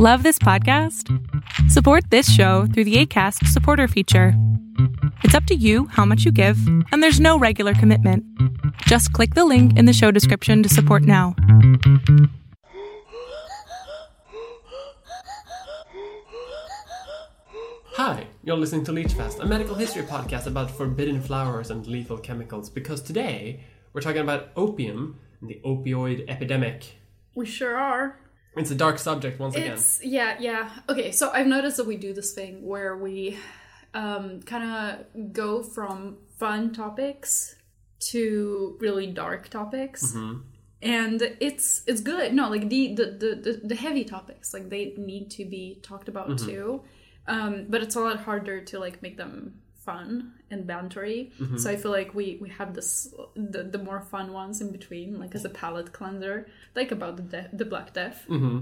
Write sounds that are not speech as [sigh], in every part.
Love this podcast? Support this show through the ACAST supporter feature. It's up to you how much you give, and there's no regular commitment. Just click the link in the show description to support now. Hi, you're listening to Leechfest, a medical history podcast about forbidden flowers and lethal chemicals. Because today we're talking about opium and the opioid epidemic. We sure are. It's a dark subject once again. Yeah, yeah. Okay, so I've noticed that we do this thing where we um, kind of go from fun topics to really dark topics. Mm-hmm. And it's it's good. No, like the the, the, the, the heavy topics, like they need to be talked about Mm-hmm. too. Um, but it's a lot harder to like make them fun and bantery. Mm-hmm. So I feel like we we have this the, the more fun ones in between, like as a palate cleanser, like about the de- the Black Death. Mm-hmm.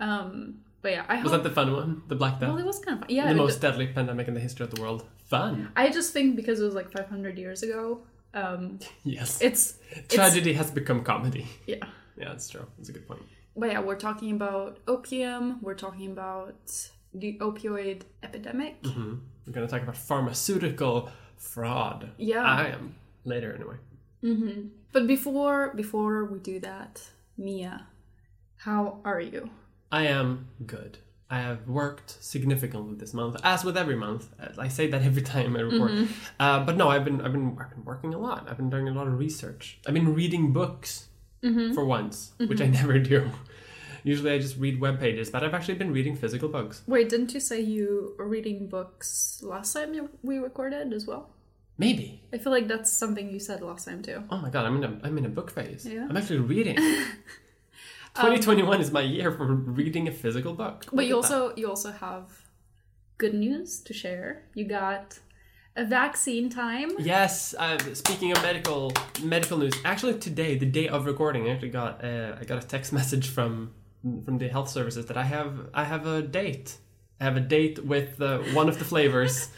Um, but yeah, I Was hope. that the fun one? The Black Death? well, it was kind of fun. Yeah, the most deadly pandemic in the history of the world. Fun. I just think because it was like 500 years ago. Um, [laughs] Yes. it's it's Tragedy has become comedy. yeah. Yeah, that's true. That's a good point. But yeah, we're talking about opium. We're talking about the opioid epidemic. hmm We're going to talk about pharmaceutical fraud. Yeah. I am. Later, anyway. hmm But before before we do that, Mia, how are you? I am good. I have worked significantly this month, as with every month. I say that every time I report. Mm-hmm. Uh, but no, I've been, I've been I've been working a lot. I've been doing a lot of research. I've been reading books Mm-hmm. for once, which I never do. Usually I just read web pages, but I've actually been reading physical books. Wait, didn't you say you were reading books last time we recorded as well? Maybe. I feel like that's something you said last time too. Oh my god, I'm in a I'm in a book phase. Yeah. I'm actually reading. [laughs] [laughs] 2021 is my year for reading a physical book. But you Look at that. also you also have good news to share. You got a vaccine time. Yes. Uh, speaking of medical medical news, actually today, the day of recording, I actually got uh, I got a text [laughs] message from from the health services that I have I have a date. I have a date with uh, one of the flavors.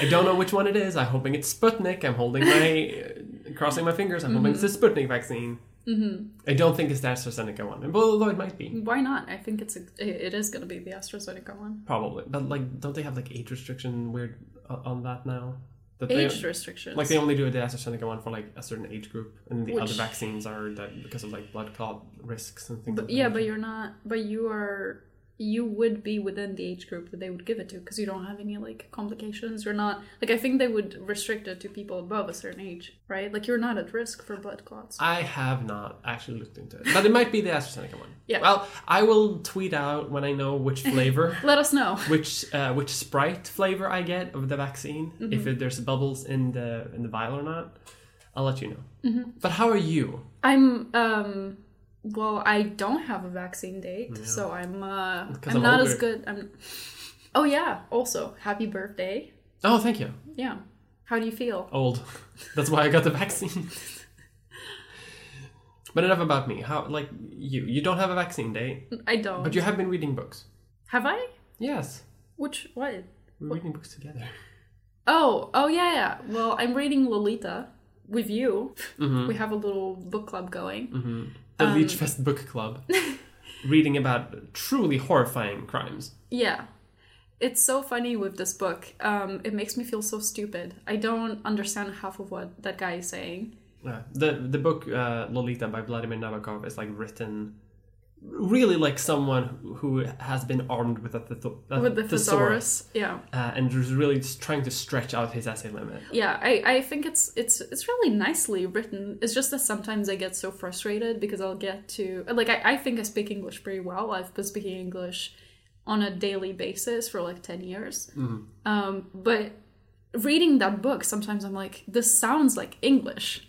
I don't know which one it is. I'm hoping it's Sputnik. I'm holding my uh, crossing my fingers. I'm hoping it's the Sputnik vaccine. Mm-hmm. I don't think it's the AstraZeneca one, although it might be. Why not? I think it's a, it is going to be the AstraZeneca one. Probably, but like, don't they have like age restriction weird on that now? That Age they, restrictions. like they only do the AstraZeneca one for like a certain age group, and the other vaccines are that because of like blood clot risks and things. but like that. yeah, but you're not. But you are. You would be within the age group that they would give it to because you don't have any like complications. You're not like I think they would restrict it to people above a certain age, right? Like you're not at risk for blood clots. I have not actually looked into it, but it might be the AstraZeneca one. Yeah. Well, I will tweet out when I know which flavor. [laughs] Let us know. Which uh, which Sprite flavor I get of the vaccine? Mm-hmm. If it, there's bubbles in the in the vial or not, I'll let you know. Mm-hmm. But how are you? I'm um well, I don't have a vaccine date, so I'm uh I'm, I'm not as good. I'm Oh yeah, also happy birthday. Oh, thank you. Yeah. How do you feel? old. [laughs] That's why I got the vaccine. but enough about me. How like you? You don't have a vaccine date, I don't. but you have been reading books. Have I? Yes, Which what? we're reading books together. Oh, oh yeah, yeah. Well, I'm reading Lolita with you. Mm-hmm. We have a little book club going. The Um, Leechfest Book Club, reading about truly horrifying crimes. Yeah. It's so funny with this book. Um, it makes me feel so stupid. I don't understand half of what that guy is saying. Uh, the the book uh, Lolita by Vladimir Nabokov is like written really like someone who has been armed with a, thetho- a With the thesaurus, thesaurus. Yeah. uh, and is really just trying to stretch out his essay limit. Yeah, I, I think it's it's it's really nicely written. It's just that sometimes I get so frustrated because I'll get to like I, I think I speak English pretty well. I've been speaking English on a daily basis for like ten years. Um, but reading that book, sometimes I'm like, this sounds like English.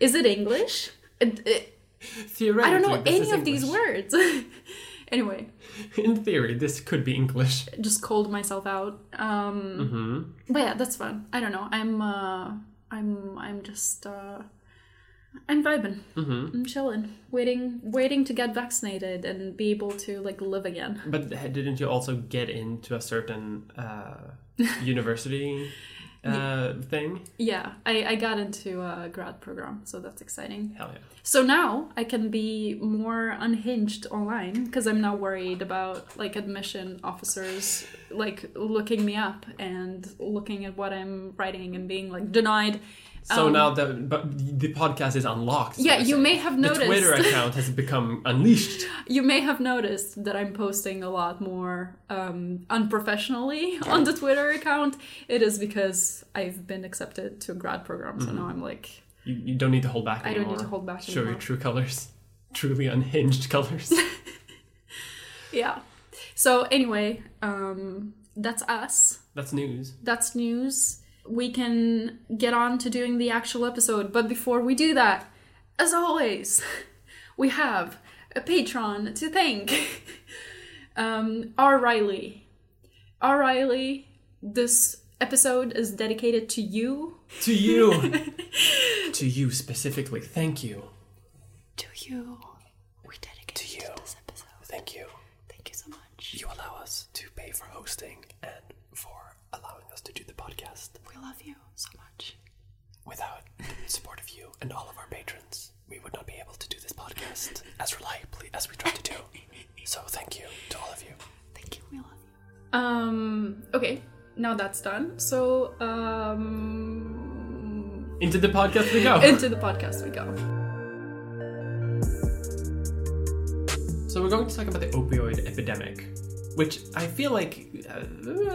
Is it English? It, it, [laughs] Theoretically, I don't know any of these words. [laughs] anyway, In theory, this could be English. just called myself out. Um, hmm But yeah, that's fun. I don't know. I'm uh I'm I'm just uh I'm vibing. hmm I'm chilling. Waiting waiting to get vaccinated and be able to like live again. But didn't you also get into a certain uh, [laughs] university? Uh, thing. Yeah, I, I got into a grad program, so that's exciting. Hell yeah. So now I can be more unhinged online because I'm not worried about like admission officers like looking me up and looking at what I'm writing and being like denied. So Um, now the but the podcast is unlocked. Yeah, you may have noticed The. Twitter [laughs] account has become unleashed. You may have noticed that I'm posting a lot more um, unprofessionally [laughs] on the Twitter account. It is because I've been accepted to a grad program, so now I'm like, You, you don't need to hold back I anymore. don't need to hold back Show your true colors. Truly unhinged [laughs] colors. yeah. So anyway, um, that's us. That's news. That's news. We can get on to doing the actual episode, but before we do that, as always, [laughs] we have a patron to thank. [laughs] um, R. Riley. R. Riley, this episode is dedicated to you. To you. [laughs] to you specifically. Thank you. To you. We dedicate To you. this episode. Thank you. Thank you so much. You allow us to pay for hosting and for allowing us to do the podcast. We love you so much. Without the support of you and all of our patrons, we would not be able to do this podcast [laughs] as reliably as we try to do. So thank you to all of you. Thank you. We love you. Um. Okay. Now that's done. So um. Into the podcast we go. Into the podcast we go. So we're going to talk about the opioid epidemic, which I feel like uh,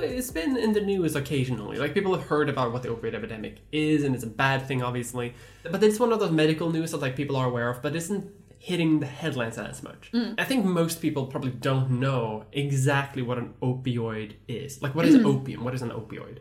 it's been in the news occasionally. Like people have heard about what the opioid epidemic is, and it's a bad thing, obviously. But it's one of those medical news that like people are aware of, but isn't hitting the headlines as much. I think most people probably don't know exactly what an opioid is. Like, what is opium? What is an opioid?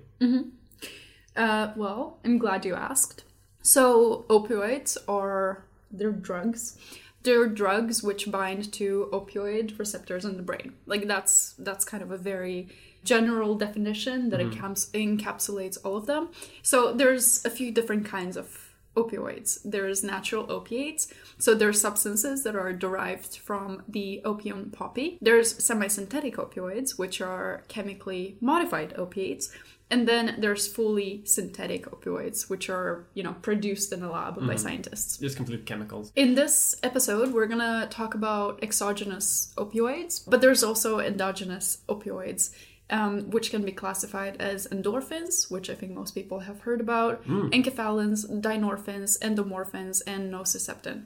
Uh. Well, I'm glad you asked. So opioids are they're drugs. They're drugs which bind to opioid receptors in the brain. Like that's that's kind of a very general definition that mm-hmm. encaps- encapsulates all of them. So there's a few different kinds of opioids. There's natural opiates. So there's substances that are derived from the opium poppy. There's semi-synthetic opioids, which are chemically modified opiates. And then there's fully synthetic opioids, which are, you know, produced in a lab by scientists. Just complete chemicals. In this episode, we're gonna talk about exogenous opioids, but there's also endogenous opioids, um, which can be classified as endorphins, which I think most people have heard about, enkephalins, dynorphins, endomorphins, and nociceptin.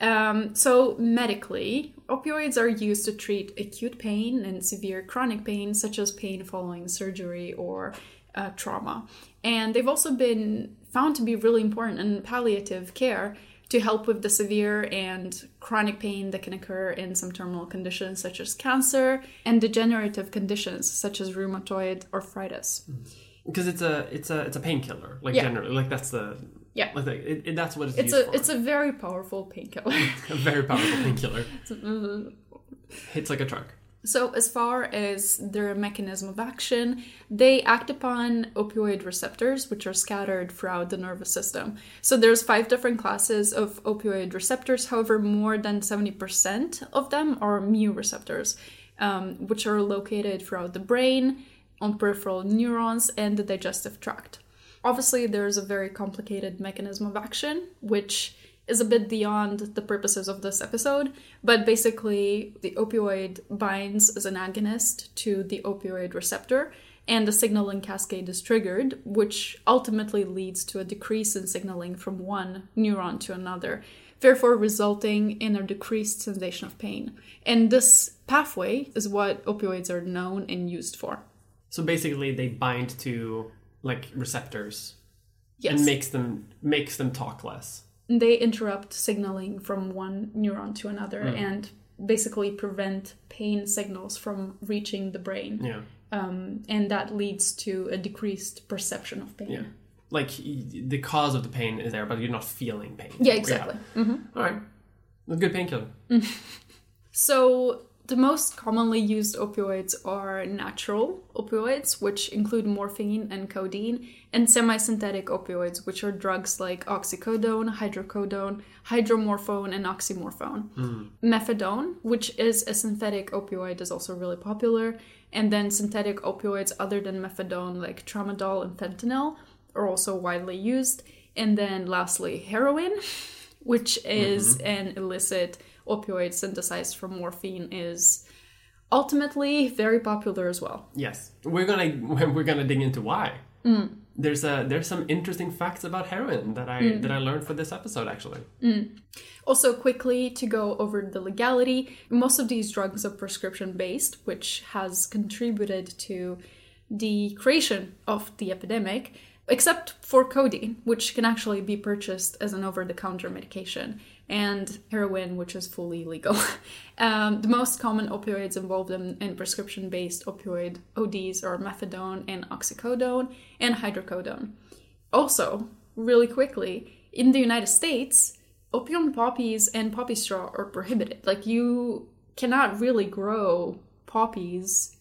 Um, so, medically, opioids are used to treat acute pain and severe chronic pain, such as pain following surgery or uh, trauma. And they've also been found to be really important in palliative care to help with the severe and chronic pain that can occur in some terminal conditions, such as cancer, and degenerative conditions, such as rheumatoid arthritis. Because it's a it's a it's a painkiller. Like Yeah. generally, like that's the Yeah. like it, it- that's what it's, It's used a for. it's a very powerful painkiller. [laughs] a very powerful painkiller. [laughs] Hits like a truck. So, as far as their mechanism of action, they act upon opioid receptors, which are scattered throughout the nervous system. So, there's five different classes of opioid receptors. However, more than 70% of them are mu receptors, um, which are located throughout the brain, on peripheral neurons, and the digestive tract. Obviously, there's a very complicated mechanism of action, which is a bit beyond the purposes of this episode, but basically, the opioid binds as an agonist to the opioid receptor, and the signaling cascade is triggered, which ultimately leads to a decrease in signaling from one neuron to another, therefore, resulting in a decreased sensation of pain. And this pathway is what opioids are known and used for. So basically, they bind to like receptors Yes. and makes them makes them talk less. they interrupt signaling from one neuron to another Hmm. and basically prevent pain signals from reaching the brain. Yeah, Um, and that leads to a decreased perception of pain. yeah. Like the cause of the pain is there, but you're not feeling pain. Yeah, exactly. All right, a good painkiller. [laughs] So the most commonly used opioids are natural opioids, which include morphine and codeine, and semi synthetic opioids, which are drugs like oxycodone, hydrocodone, hydromorphone, and oxymorphone. Hmm. Methadone, which is a synthetic opioid, is also really popular. And then synthetic opioids other than methadone, like tramadol and fentanyl, are also widely used. And then lastly, heroin, [laughs] which is mm-hmm. an illicit opioid synthesized from morphine, is ultimately very popular as well. Yes, we're gonna [laughs] we're gonna dig into why. Mm. There's a there's some interesting facts about heroin that I mm. that I learned for this episode actually. Mm. Also, quickly to go over the legality, most of these drugs are prescription based, which has contributed to the creation of the epidemic, except for codeine, which can actually be purchased as an over the counter medication, and heroin, which is fully legal. [laughs] um, the most common opioids involved in, in prescription based opioid ODs are methadone and oxycodone and hydrocodone. Also, really quickly, in the United States, opium poppies and poppy straw are prohibited. Like, you cannot really grow poppies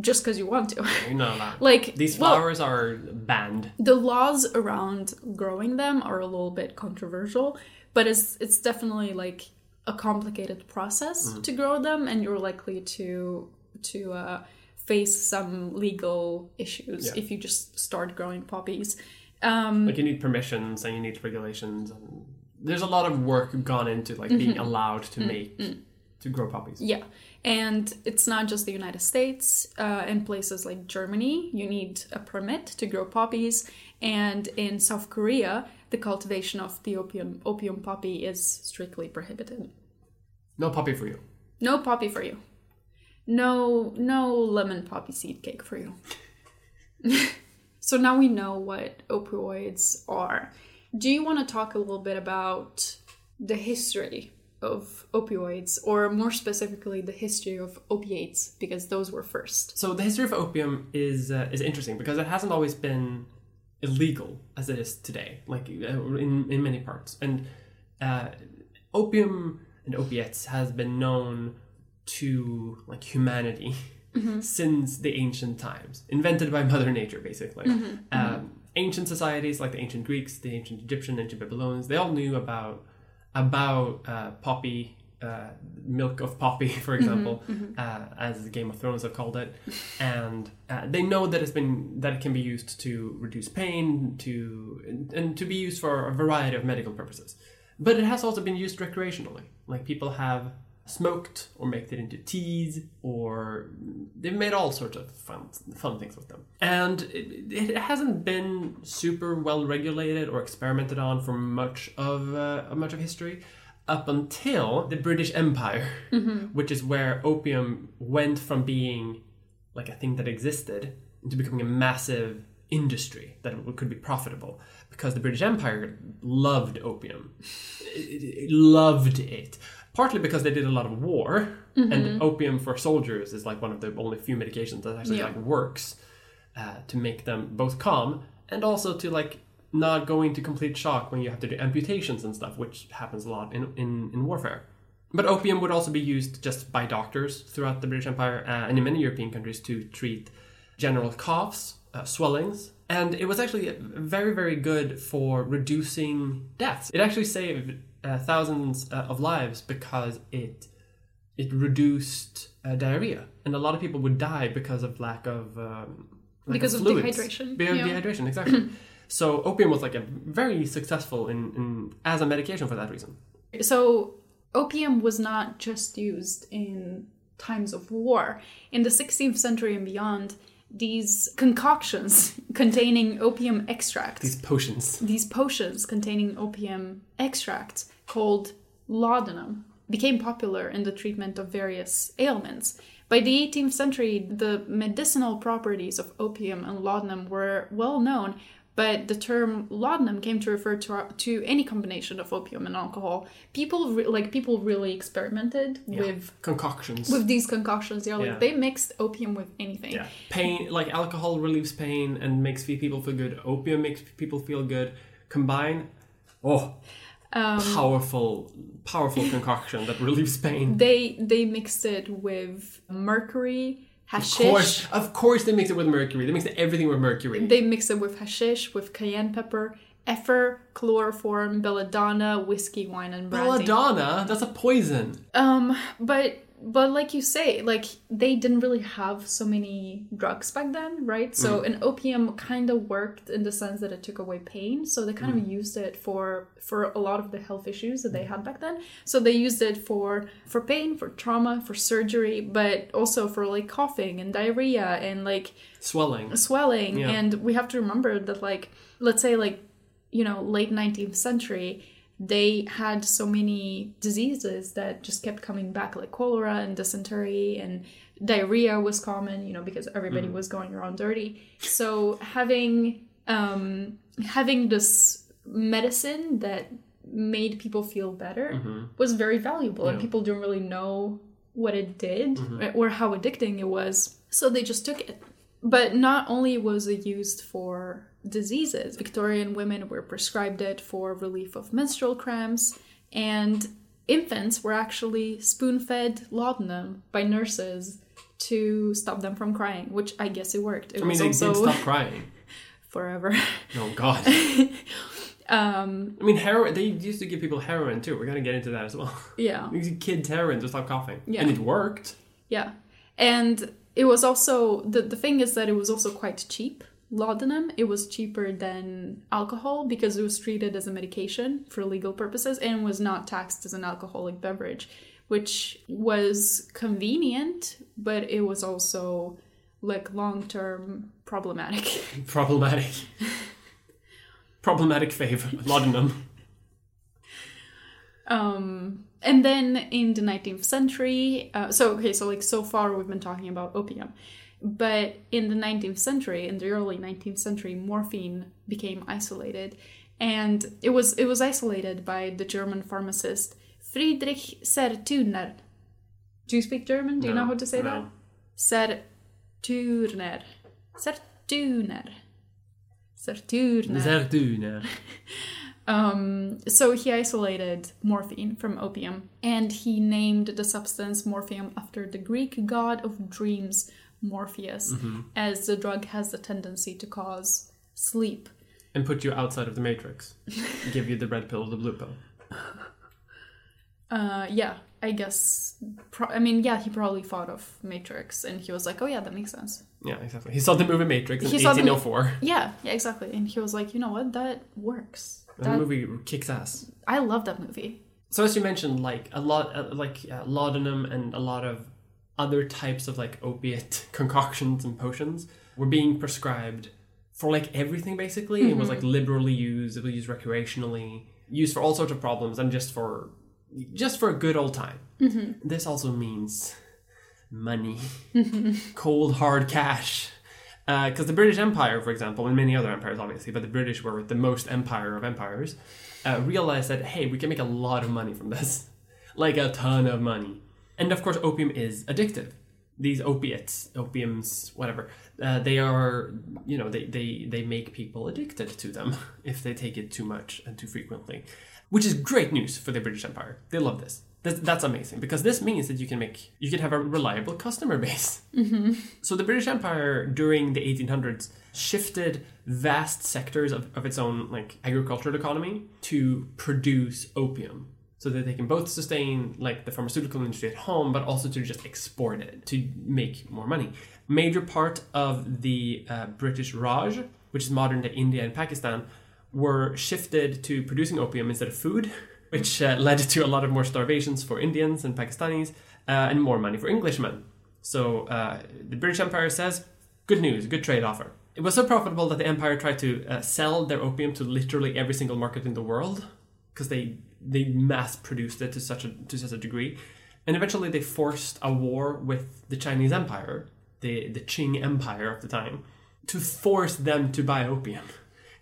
just because you want to. You know that. like, These well, flowers are banned. the laws around growing them are a little bit controversial, but it's it's definitely like a complicated process to grow them, and you're likely to to uh, face some legal issues Yeah. if you just start growing poppies. Um, Like you need permissions and you need regulations and there's a lot of work gone into like being allowed to make to grow poppies. Yeah, and it's not just the United States. Uh, in places like Germany, you need a permit to grow poppies, and in South Korea, the cultivation of the opium opium poppy is strictly prohibited. No poppy for you. No poppy for you. No, no lemon poppy seed cake for you. [laughs] so now we know what opioids are. Do you want to talk a little bit about the history of opioids, or more specifically, the history of opiates, because those were first? So the history of opium is uh, is interesting because it hasn't always been illegal as it is today, like uh, in in many parts. And uh, opium and opiates has been known to like humanity [laughs] since the ancient times, invented by Mother Nature, basically. Um, ancient societies like the ancient Greeks, the ancient Egyptian, ancient Babylonians, they all knew about about uh, poppy, uh, milk of poppy, [laughs] for example, Uh, as Game of Thrones have called it, [laughs] and uh, they know that it's been that it can be used to reduce pain, to and, and to be used for a variety of medical purposes. But it has also been used recreationally. Like people have smoked or made it into teas, or they've made all sorts of fun fun things with them. And it, it hasn't been super well regulated or experimented on for much of uh, much of history up until the British Empire, which is where opium went from being like a thing that existed into becoming a massive industry that could be profitable because the British Empire loved opium. It, it loved it. Partly because they did a lot of war, and opium for soldiers is like one of the only few medications that actually Yeah. like works uh, to make them both calm and also to like not going to complete shock when you have to do amputations and stuff, which happens a lot in, in, in warfare. But opium would also be used just by doctors throughout the British Empire uh, and in many European countries to treat general coughs, uh, swellings, and it was actually very, very good for reducing deaths. It actually saved uh, thousands uh, of lives because it it reduced uh, diarrhea, and a lot of people would die because of lack of um, Because of fluids. dehydration, Be- yeah. Dehydration, exactly. [clears throat] so opium was like a very successful in, in as a medication for that reason. So, opium was not just used in times of war. In the 16th century and beyond, these concoctions [laughs] containing opium extract, These potions. these potions containing opium extract called laudanum became popular in the treatment of various ailments. By the 18th century, the medicinal properties of opium and laudanum were well known, but the term laudanum came to refer to, to any combination of opium and alcohol. People re- like people really experimented with concoctions. with these concoctions. Yeah, like Yeah. they mixed opium with anything. yeah, pain like alcohol relieves pain and makes people feel good. Opium makes people feel good. Combine, oh, um, powerful, powerful concoction that relieves pain. They they mixed it with mercury, Of course, of course, they mix it with mercury. They mix everything with mercury. They mix it with hashish, with cayenne pepper, ether, chloroform, belladonna, whiskey, wine, and brandy. Belladonna, that's a poison. Um, but but like you say, like they didn't really have so many drugs back then, right? So Mm. an opium kind of worked in the sense that it took away pain. So they kind Mm. of used it for for a lot of the health issues that they had back then. So they used it for for pain, for trauma, for surgery, but also for like coughing and diarrhea and like Swelling. swelling Yeah. and we have to remember that like let's say like you know late 19th century they had so many diseases that just kept coming back like cholera and dysentery and diarrhea was common you know because everybody mm. was going around dirty. So having um having this medicine that made people feel better mm-hmm. was very valuable and people don't really know what it did mm-hmm. or how addicting it was. So they just took it. But not only was it used for diseases, Victorian women were prescribed it for relief of menstrual cramps, and infants were actually spoon fed laudanum by nurses to stop them from crying, which I guess it worked. It I mean, was they also did stop crying. [laughs] forever. Oh God. [laughs] um, I mean, heroin. They used to give people heroin too. We're gonna get into that as well. [laughs] yeah. Kids heroin to stop coughing, Yeah. and it worked. Yeah. And it was also the the thing is that it was also quite cheap. Laudanum, it was cheaper than alcohol because it was treated as a medication for legal purposes and was not taxed as an alcoholic beverage, which was convenient, but it was also like long-term problematic. [laughs] Problematic. Problematic fave. Laudanum. Um, and then in the 19th century, uh, so okay, so like so far we've been talking about opium, but in the 19th century, in the early 19th century, morphine became isolated, and it was it was isolated by the German pharmacist Friedrich Serturner. Do you speak German? Do you know how to say that? No. Serturner. Serturner. Serturner. [laughs] Um, so he isolated morphine from opium, and he named the substance morphium after the Greek god of dreams, Morpheus, as the drug has the tendency to cause sleep. And put you outside of the matrix. [laughs] Give you the red pill or the blue pill. Uh, yeah, I guess. Pro- I mean, yeah, he probably thought of Matrix, and he was like, "Oh yeah, that makes sense." Yeah, exactly. He saw the movie Matrix in He saw the mo- 1804. Yeah, yeah, exactly. And he was like, "You know what? That works." That- the movie kicks ass. I love that movie. So as you mentioned, like a lot, uh, like uh, laudanum and a lot of other types of like opiate [laughs] concoctions and potions were being prescribed for like everything basically. It was mm-hmm. like liberally used. It was used recreationally, used for all sorts of problems, and just for just for a good old time. Mm-hmm. This also means money, mm-hmm. [laughs] cold hard cash. Uh, because the British Empire, for example, and many other empires, obviously, but the British were the most empire of empires, uh, realized that, hey, we can make a lot of money from this. [laughs] Like a ton of money. And of course, opium is addictive. These opiates, opiums, whatever, uh, they are, you know, they, they, they make people addicted to them [laughs] if they take it too much and too frequently. Which is great news for the British Empire. They love this. That's, that's amazing because this means that you can make, you can have a reliable customer base. So the British Empire during the 1800s shifted vast sectors of, of its own like agricultural economy to produce opium so that they can both sustain like the pharmaceutical industry at home but also to just export it to make more money. Major part of the uh, British Raj, which is modern day India and Pakistan, were shifted to producing opium instead of food, [laughs] which uh, led to a lot of more starvations for Indians and Pakistanis uh, and more money for Englishmen. So uh, the British Empire says, good news, good trade offer. It was so profitable that the empire tried to uh, sell their opium to literally every single market in the world because they they mass produced it to such a to such a degree, and eventually they forced a war with the Chinese Empire, the the Qing Empire of the time, to force them to buy opium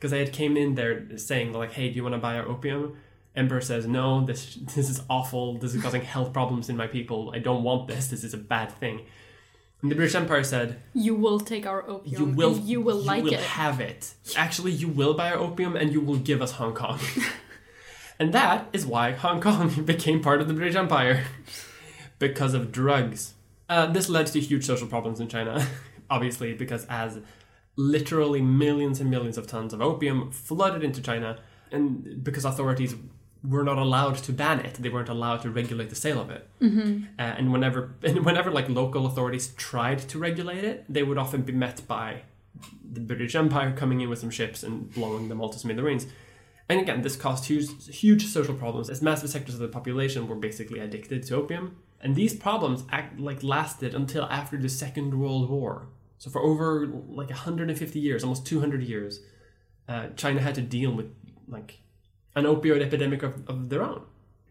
because they had came in there saying like, hey, do you want to buy our opium? Emperor says no. This this is awful. This is causing health problems in my people. I don't want this. This is a bad thing. And the British Empire said, You will take our opium. "You will, you will like will it. have it. Actually, you will buy our opium, and you will give us Hong Kong." [laughs] And that is why Hong Kong [laughs] became part of the British Empire because of drugs. Uh, this led to huge social problems in China, [laughs] obviously, because as literally millions and millions of tons of opium flooded into China, and because authorities were not allowed to ban it, they weren't allowed to regulate the sale of it. Mm-hmm. Uh, and whenever, [laughs] and whenever like local authorities tried to regulate it, they would often be met by the British Empire coming in with some ships and blowing them all to smithereens. And again, this caused huge, huge social problems as massive sectors of the population were basically addicted to opium. And these problems act, like lasted until after the Second World War. So for over like 150 years, almost 200 years, uh, China had to deal with like an opioid epidemic of, of their own,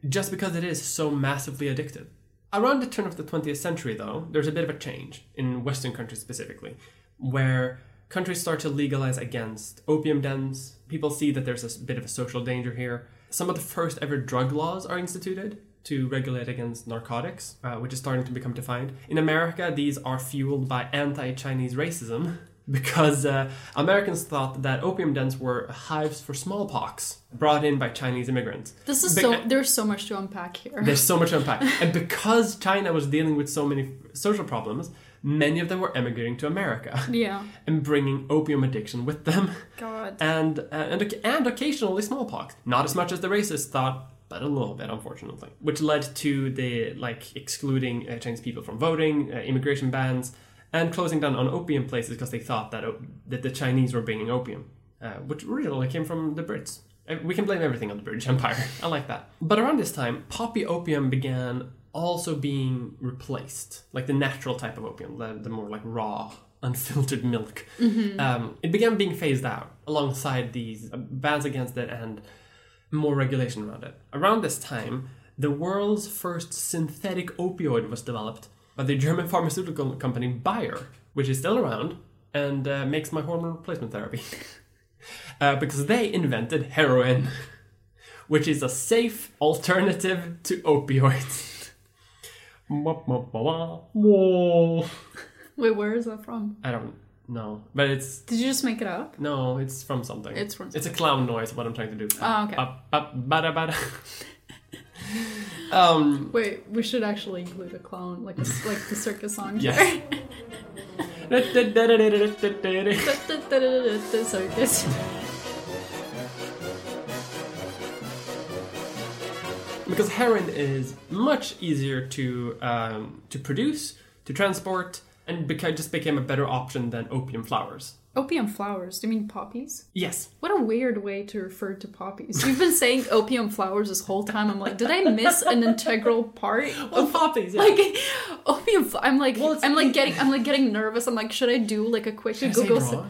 just because it is so massively addictive. Around the turn of the 20th century, though, there's a bit of a change in Western countries specifically, where countries start to legalize against opium dens. People see that there's a bit of a social danger here. Some of the first ever drug laws are instituted to regulate against narcotics, uh, which is starting to become defined. In America, these are fueled by anti Chinese racism [laughs] because uh, Americans thought that opium dens were hives for smallpox brought in by Chinese immigrants. This is Be- so. There's so much to unpack here. There's so much to unpack. [laughs] and because China was dealing with so many social problems, many of them were emigrating to America Yeah. [laughs] and bringing opium addiction with them. God. and uh, and and occasionally smallpox. Not as much as the racists thought, but a little bit, unfortunately. Which led to the like excluding uh, Chinese people from voting, uh, immigration bans, and closing down on opium places because they thought that that the Chinese were bringing opium, uh, which really came from the Brits. Uh, We can blame everything on the British Empire. [laughs] I like that. But around this time, poppy opium began also being replaced, like the natural type of opium, the, the more like raw, [laughs] unfiltered milk. Um, it began being phased out alongside these uh, bans against it and more regulation around it. Around this time, the world's first synthetic opioid was developed by the German [laughs] pharmaceutical company Bayer, which is still around and uh, makes my hormone replacement therapy. [laughs] uh, because they invented heroin, which is a safe alternative to opioids. Wait, where is that from? I don't know, but it's Did you just make it up? no, it's from something. It's from It's a clown noise. What I'm trying to do. Oh, okay. Up, up, bada, bada. um. Wait, we should actually include a clown, like a, like the circus song. Yes. circus. Because heroin is much easier to um, to produce, to transport, and beca- just became a better option than opium flowers. Opium flowers. Do you mean poppies? Yes. What a weird way to refer to poppies. You've been saying opium flowers this whole time. I'm like, did I miss an integral part? Well, poppies. Yeah. Like opium. Fl- I'm like, Well, I'm like getting, I'm like getting nervous. I'm like, should I do like a quick Should I say Google?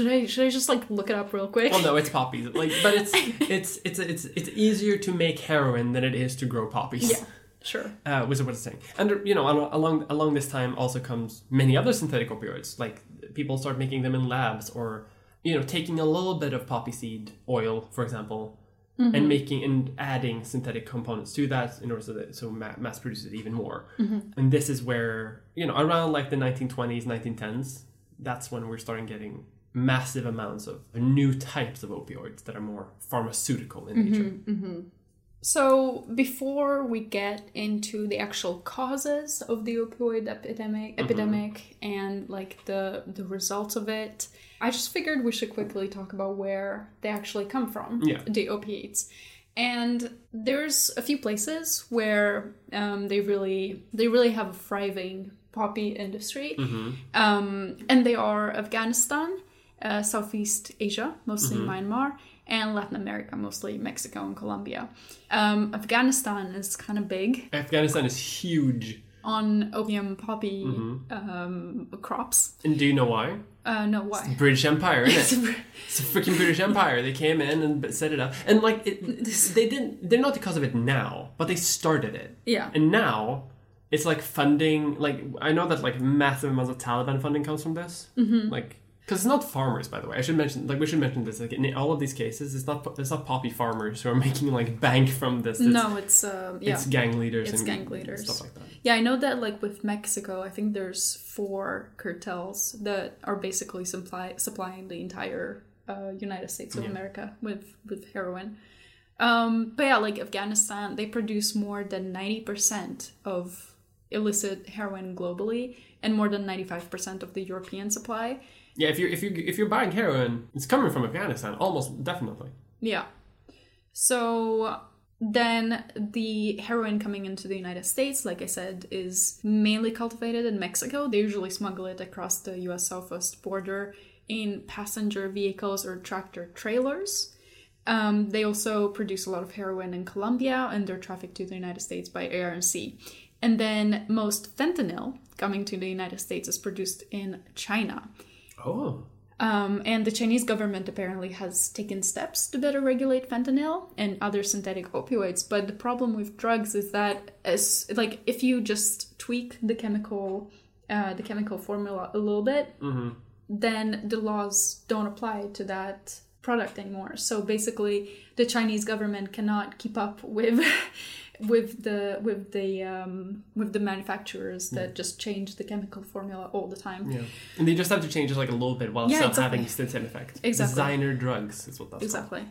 It se- wrong? should I? Should I just like look it up real quick? well, no, it's [laughs] poppies. Like, but it's it's it's it's it's easier to make heroin than it is to grow poppies. Yeah, sure. uh, was what it's saying. And you know, along along this time also comes many other synthetic opioids. Like people start making them in labs, or you know, taking a little bit of poppy seed oil, for example, and making and adding synthetic components to that in order so that so ma- mass produce it even more. And this is where you know, around like the 1920s, 1910s, that's when we're starting getting massive amounts of new types of opioids that are more pharmaceutical in nature. So before we get into the actual causes of the opioid epidemic, epidemic, and like the the results of it, I just figured we should quickly talk about where they actually come from. Yeah. The opiates, and there's a few places where um, they really they really have a thriving poppy industry, um, and they are Afghanistan, uh, Southeast Asia, mostly Myanmar, and Latin America, mostly Mexico and Colombia. Um, Afghanistan is kind of big Afghanistan is huge. on opium poppy um, crops. And do you know why? Uh, no, why? British Empire, isn't it? [laughs] It's [laughs] a freaking British Empire. They came in and set it up, and like it, they didn't. They're not the because of it now, but they started it. Yeah. And now it's like funding. Like I know that like massive amounts of Taliban funding comes from this. Mm-hmm. Like because it's not farmers, by the way. I should mention. Like we should mention this. Like in all of these cases, it's not it's not poppy farmers who are [laughs] making like bank from this. It's, No, it's um, yeah. It's gang leaders It's and gang leaders. stuff like that. Yeah, I know that like with Mexico, I think there's four cartels that are basically supply supplying the entire uh, United States of America with with heroin. Um, but yeah, like Afghanistan, they produce more than 90% of illicit heroin globally and more than 95% of the European supply. Yeah, if you're if you if you're buying heroin, it's coming from Afghanistan, almost definitely. Yeah. So then the heroin coming into the United States, like I said, is mainly cultivated in Mexico. They usually smuggle it across the US southwest border in passenger vehicles or tractor trailers. Um, they also produce a lot of heroin in Colombia and they're trafficked to the United States by air and sea. And then most fentanyl coming to the United States is produced in China. Oh. Um, and the Chinese government apparently has taken steps to better regulate fentanyl and other synthetic opioids. But the problem with drugs is that, as like, if you just tweak the chemical, uh, the chemical formula a little bit, then the laws don't apply to that product anymore. So basically, the Chinese government cannot keep up with. [laughs] with the with the um, with the manufacturers that just change the chemical formula all the time. Yeah. And they just have to change it like a little bit while Yeah, still exactly. having the same effect. Exactly. Designer drugs is what that's called. Exactly.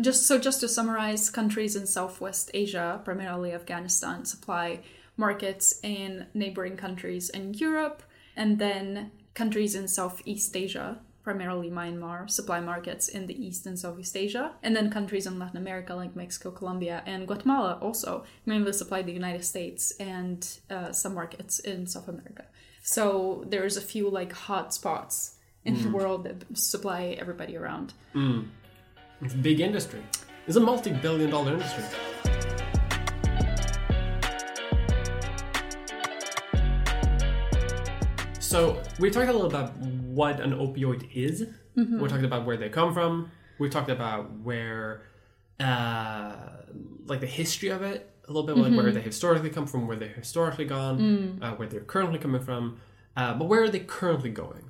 Just so just to summarize, countries in Southwest Asia, primarily Afghanistan, supply markets in neighboring countries in Europe, and then countries in Southeast Asia, primarily Myanmar, supply markets in the East and Southeast Asia, and then countries in Latin America like Mexico, Colombia, and Guatemala also mainly supply the United States and uh, some markets in South America. So there's a few like hot spots in the world that supply everybody around. It's a big industry. It's a multi-billion dollar industry. So we talked a little about what an opioid is. We're talking about where they come from. We talked about where, uh, like the history of it a little bit, like where they historically come from, where they're historically gone, uh, where they're currently coming from. Uh, but where are they currently going?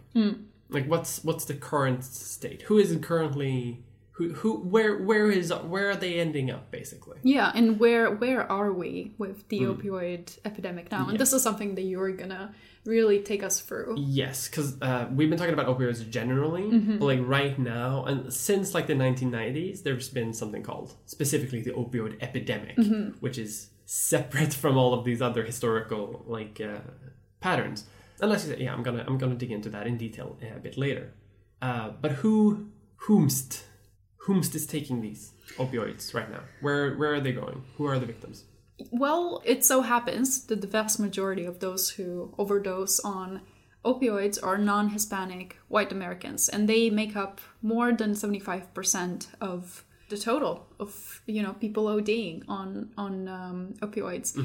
Like what's what's the current state? Who is currently who who where where is where are they ending up basically? Yeah, and where where are we with the opioid epidemic now? And this is something that you're gonna really take us through. Yes, because uh, we've been talking about opioids generally, but like right now, and since like the 1990s, there's been something called specifically the opioid epidemic, which is separate [laughs] from all of these other historical like uh, patterns. Unless you say, yeah, I'm gonna I'm gonna dig into that in detail uh, a bit later. Uh, but who whomst whomst is taking these opioids right now? Where where are they going? Who are the victims? Well, it so happens that the vast majority of those who overdose on opioids are non-Hispanic white Americans, and they make up more than seventy-five percent of the total of you know people ODing on on um, opioids.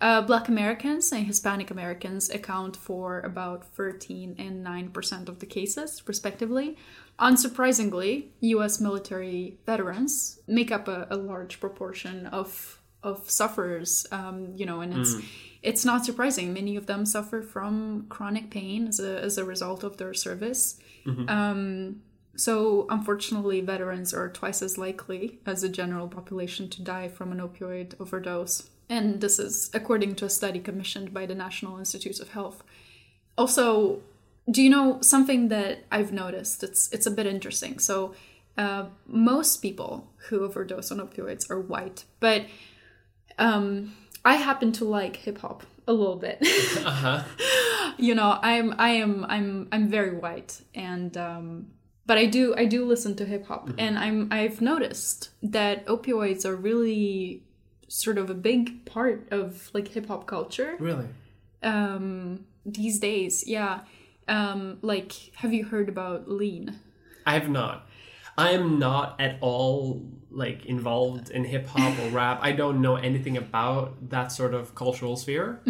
Uh, Black Americans and Hispanic Americans account for about 13 and 9% of the cases, respectively. Unsurprisingly, US military veterans make up a, a large proportion of of sufferers, um, you know, and it's it's not surprising. Many of them suffer from chronic pain as a, as a result of their service. Um, so, unfortunately, veterans are twice as likely as the general population to die from an opioid overdose. And this is according to a study commissioned by the National Institutes of Health. Also, do you know something that I've noticed? It's it's a bit interesting. So, uh, most people who overdose on opioids are white, but um, I happen to like hip hop a little bit. [laughs] Uh huh. you know, I'm I am I'm I'm very white, and um, but I do I do listen to hip hop, and I'm I've noticed that opioids are really sort of a big part of like hip hop culture Really? um, these days. Yeah, um, like have you heard about lean? I have not. I am not at all like involved in hip hop or rap. I don't know anything about that sort of cultural sphere.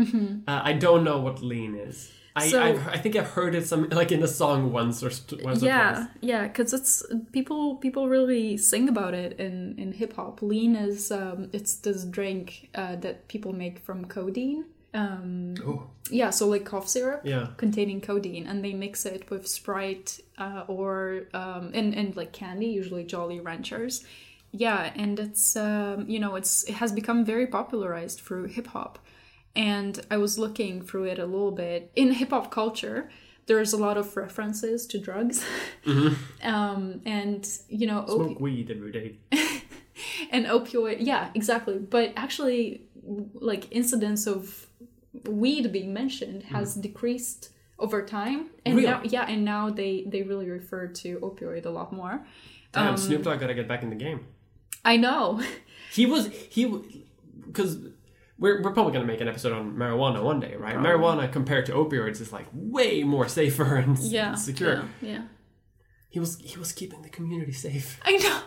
Uh, I don't know what lean is. I So- I think I've heard it some like in a song once or once or yeah twice. yeah because it's people people really sing about it in in hip hop lean is um it's this drink uh, that people make from codeine um Oh, yeah so like cough syrup yeah. containing codeine and they mix it with sprite uh, or um and, and like candy usually jolly ranchers. Yeah and it's um you know it's it has become very popularized through hip hop. And i was looking through it a little bit. In hip hop culture there's a lot of references to drugs. [laughs] Um and you know opi- Smoke weed every day. [laughs] and opioid yeah exactly. But actually like incidents of weed being mentioned has decreased over time and Really? now yeah and now they they really refer to opioid a lot more Damn, Um, Snoop Dogg gotta get back in the game. i know [laughs] He was he because we're we're probably gonna make an episode on marijuana one day, right? Marijuana compared to opioids is like way more safer [laughs] and yeah secure. yeah, yeah. He was he was keeping the community safe. i know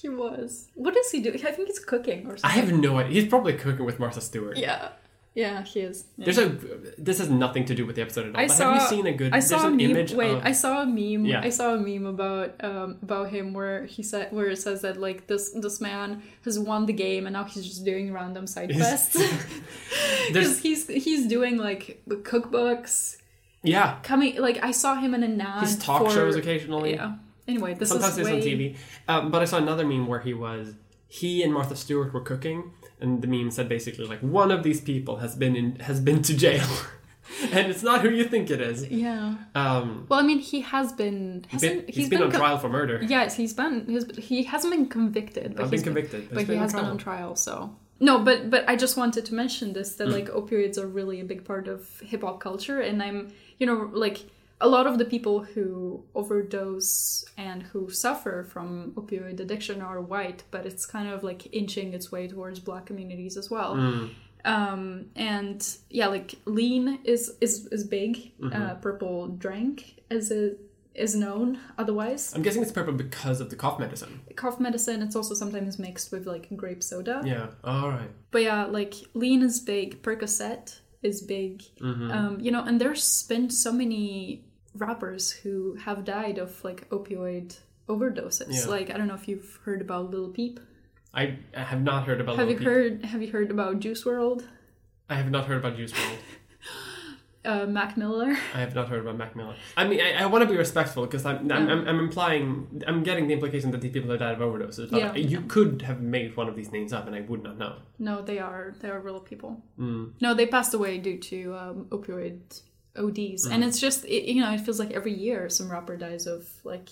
he was what does he do i think he's cooking or something. I have no idea. He's probably cooking with Martha Stewart. yeah yeah he is Yeah. There's a this has nothing to do with the episode at all. I but saw. have you seen a good? I saw a meme. image Wait, of, I saw a meme. Yeah. I saw a meme about um, about him where he said where it says that like this this man has won the game and now he's just doing random side quests [laughs] [laughs] because he's he's doing like cookbooks yeah. coming like I saw him in a ad. His talk for- shows occasionally. Yeah. Anyway, this Sometimes is it's way, on TV. Um, but I saw another meme where he was he and Martha Stewart were cooking, and the meme said basically like one of these people has been in has been to jail, [laughs] and it's not who you think it is. Yeah. Um, Well, I mean, he has been. been, Hasn't, he's been, on co- trial for murder. Yes, he's been. He's, he hasn't been convicted, but I've he's been convicted, but but, he been has been on trial. So no, but but I just wanted to mention this Mm. that like opioids are really a big part of hip hop culture, and I'm you know like a lot of the people who overdose and who suffer from opioid addiction are white, but it's kind of like inching its way towards black communities as well. Mm. Um, and yeah, like lean is is is big. Mm-hmm. Uh, purple drank as it is known otherwise I'm guessing it's purple because of the cough medicine. cough medicine it's also sometimes mixed with like grape soda Yeah. All right. but yeah like lean is big percocet is big Mm-hmm. um, you know and there's been so many rappers who have died of like opioid overdoses Yeah. like i don't know if you've heard about Lil peep I, I have not heard about. have you Peep. heard have you heard about Juice WRLD I have not heard about Juice WRLD. [laughs] uh, mac miller I have not heard about Mac Miller. I mean, I, I want to be respectful because I'm, I'm, I'm, I'm implying, I'm getting the implication that these people have died of overdoses. But Yeah. you could have made one of these names up, and I would not know. no they are they are real people Mm. no they passed away due to um, opioid ods and it's just it, you know it feels like every year some rapper dies of like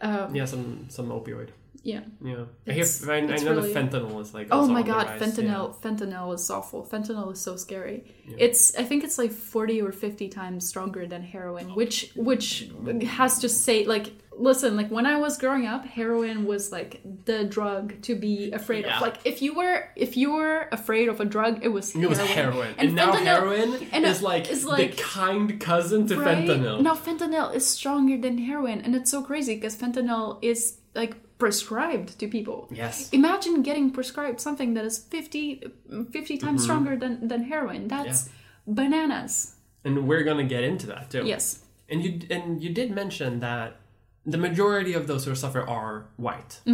um, Yeah, some some opioid. Yeah Yeah, I hear. I, I know it's the fentanyl is like. Oh my god, fentanyl! Fentanyl is awful. Fentanyl is so scary. It's I think it's like forty or fifty times stronger than heroin, which which has to say like listen like when I was growing up, heroin was like the drug to be afraid Yeah. of. Like if you were if you were afraid of a drug, it was heroin. It was heroin, and, now heroin and, uh, is like is the kind cousin to right? fentanyl. Now fentanyl is stronger than heroin, and it's so crazy because fentanyl is like prescribed to people. Yes. Imagine getting prescribed something that is 50, 50 times stronger than, than heroin. That's bananas. And we're gonna get into that too. Yes. And you and you did mention that the majority of those who suffer are white, uh,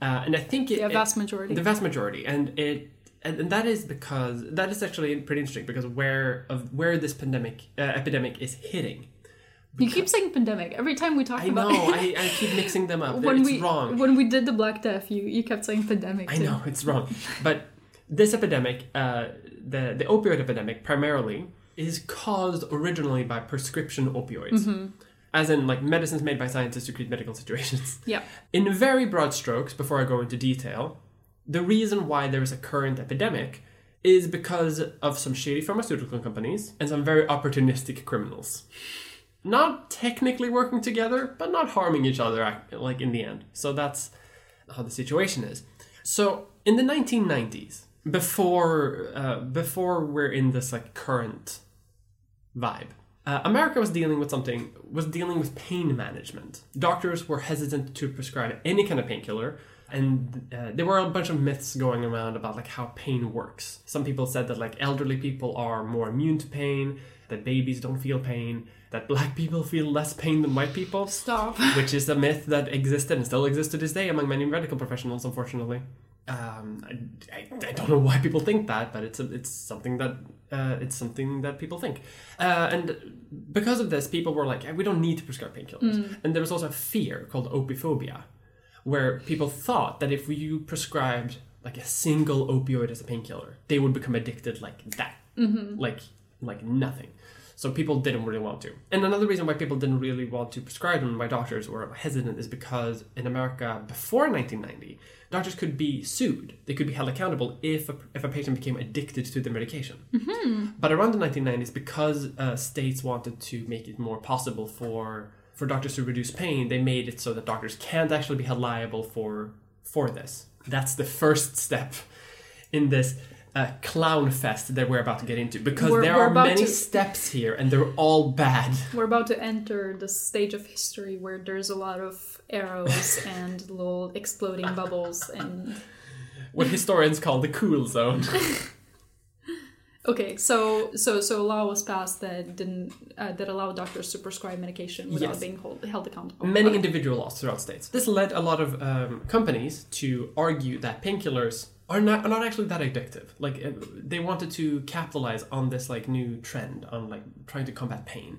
and I think it, The it- vast majority. the vast majority, and it and, and that is because that is actually pretty interesting because where of where this pandemic uh, epidemic is hitting. You keep saying pandemic every time we talk I about know [laughs] I, know. I keep mixing them up. when it's we wrong. when we did the Black Death, you you kept saying pandemic. I too. know it's wrong, but this epidemic, uh, the the opioid epidemic, primarily is caused originally by prescription opioids, Mm-hmm. as in like medicines made by scientists to treat medical situations. [laughs] Yeah. In very broad strokes, before I go into detail, the reason why there is a current epidemic is because of some shady pharmaceutical companies and some very opportunistic criminals. Not technically working together, but not harming each other, like in the end. So that's how the situation is. So in the 1990s, before uh, before we're in this like current vibe, uh, America was dealing with something was dealing with pain management. Doctors were hesitant to prescribe any kind of painkiller, and uh, there were a bunch of myths going around about like how pain works. Some people said that like elderly people are more immune to pain, that babies don't feel pain, that black people feel less pain than white people Stop. [laughs] which is a myth that existed and still exists to this day among many medical professionals, unfortunately. Um, I, I, I don't know why people think that, but it's a, it's something that uh, it's something that people think, uh, and because of this, people were like, we don't need to prescribe painkillers, and there was also a fear called opiophobia, where people thought that if you prescribed like a single opioid as a painkiller, they would become addicted like that, like like nothing. So people didn't really want to. And another reason why people didn't really want to prescribe them, why doctors were hesitant, is because in America before 1990, doctors could be sued. They could be held accountable if a, if a patient became addicted to the medication. But around the 1990s, because uh, states wanted to make it more possible for for doctors to reduce pain, they made it so that doctors can't actually be held liable for for this. That's the first step in this uh, clown fest that we're about to get into because We're- there we're are many to- steps here and they're all bad. We're about to enter the stage of history where there's a lot of arrows [laughs] and little exploding bubbles and What historians call the cool zone. [laughs] okay so so so a law was passed that didn't uh, that allowed doctors to prescribe medication without Yes. being hold, held accountable Many Okay. individual laws throughout states. This led a lot of um, companies to argue that painkillers are not, are not actually that addictive. Like uh, they wanted to capitalize on this like new trend on like trying to combat pain.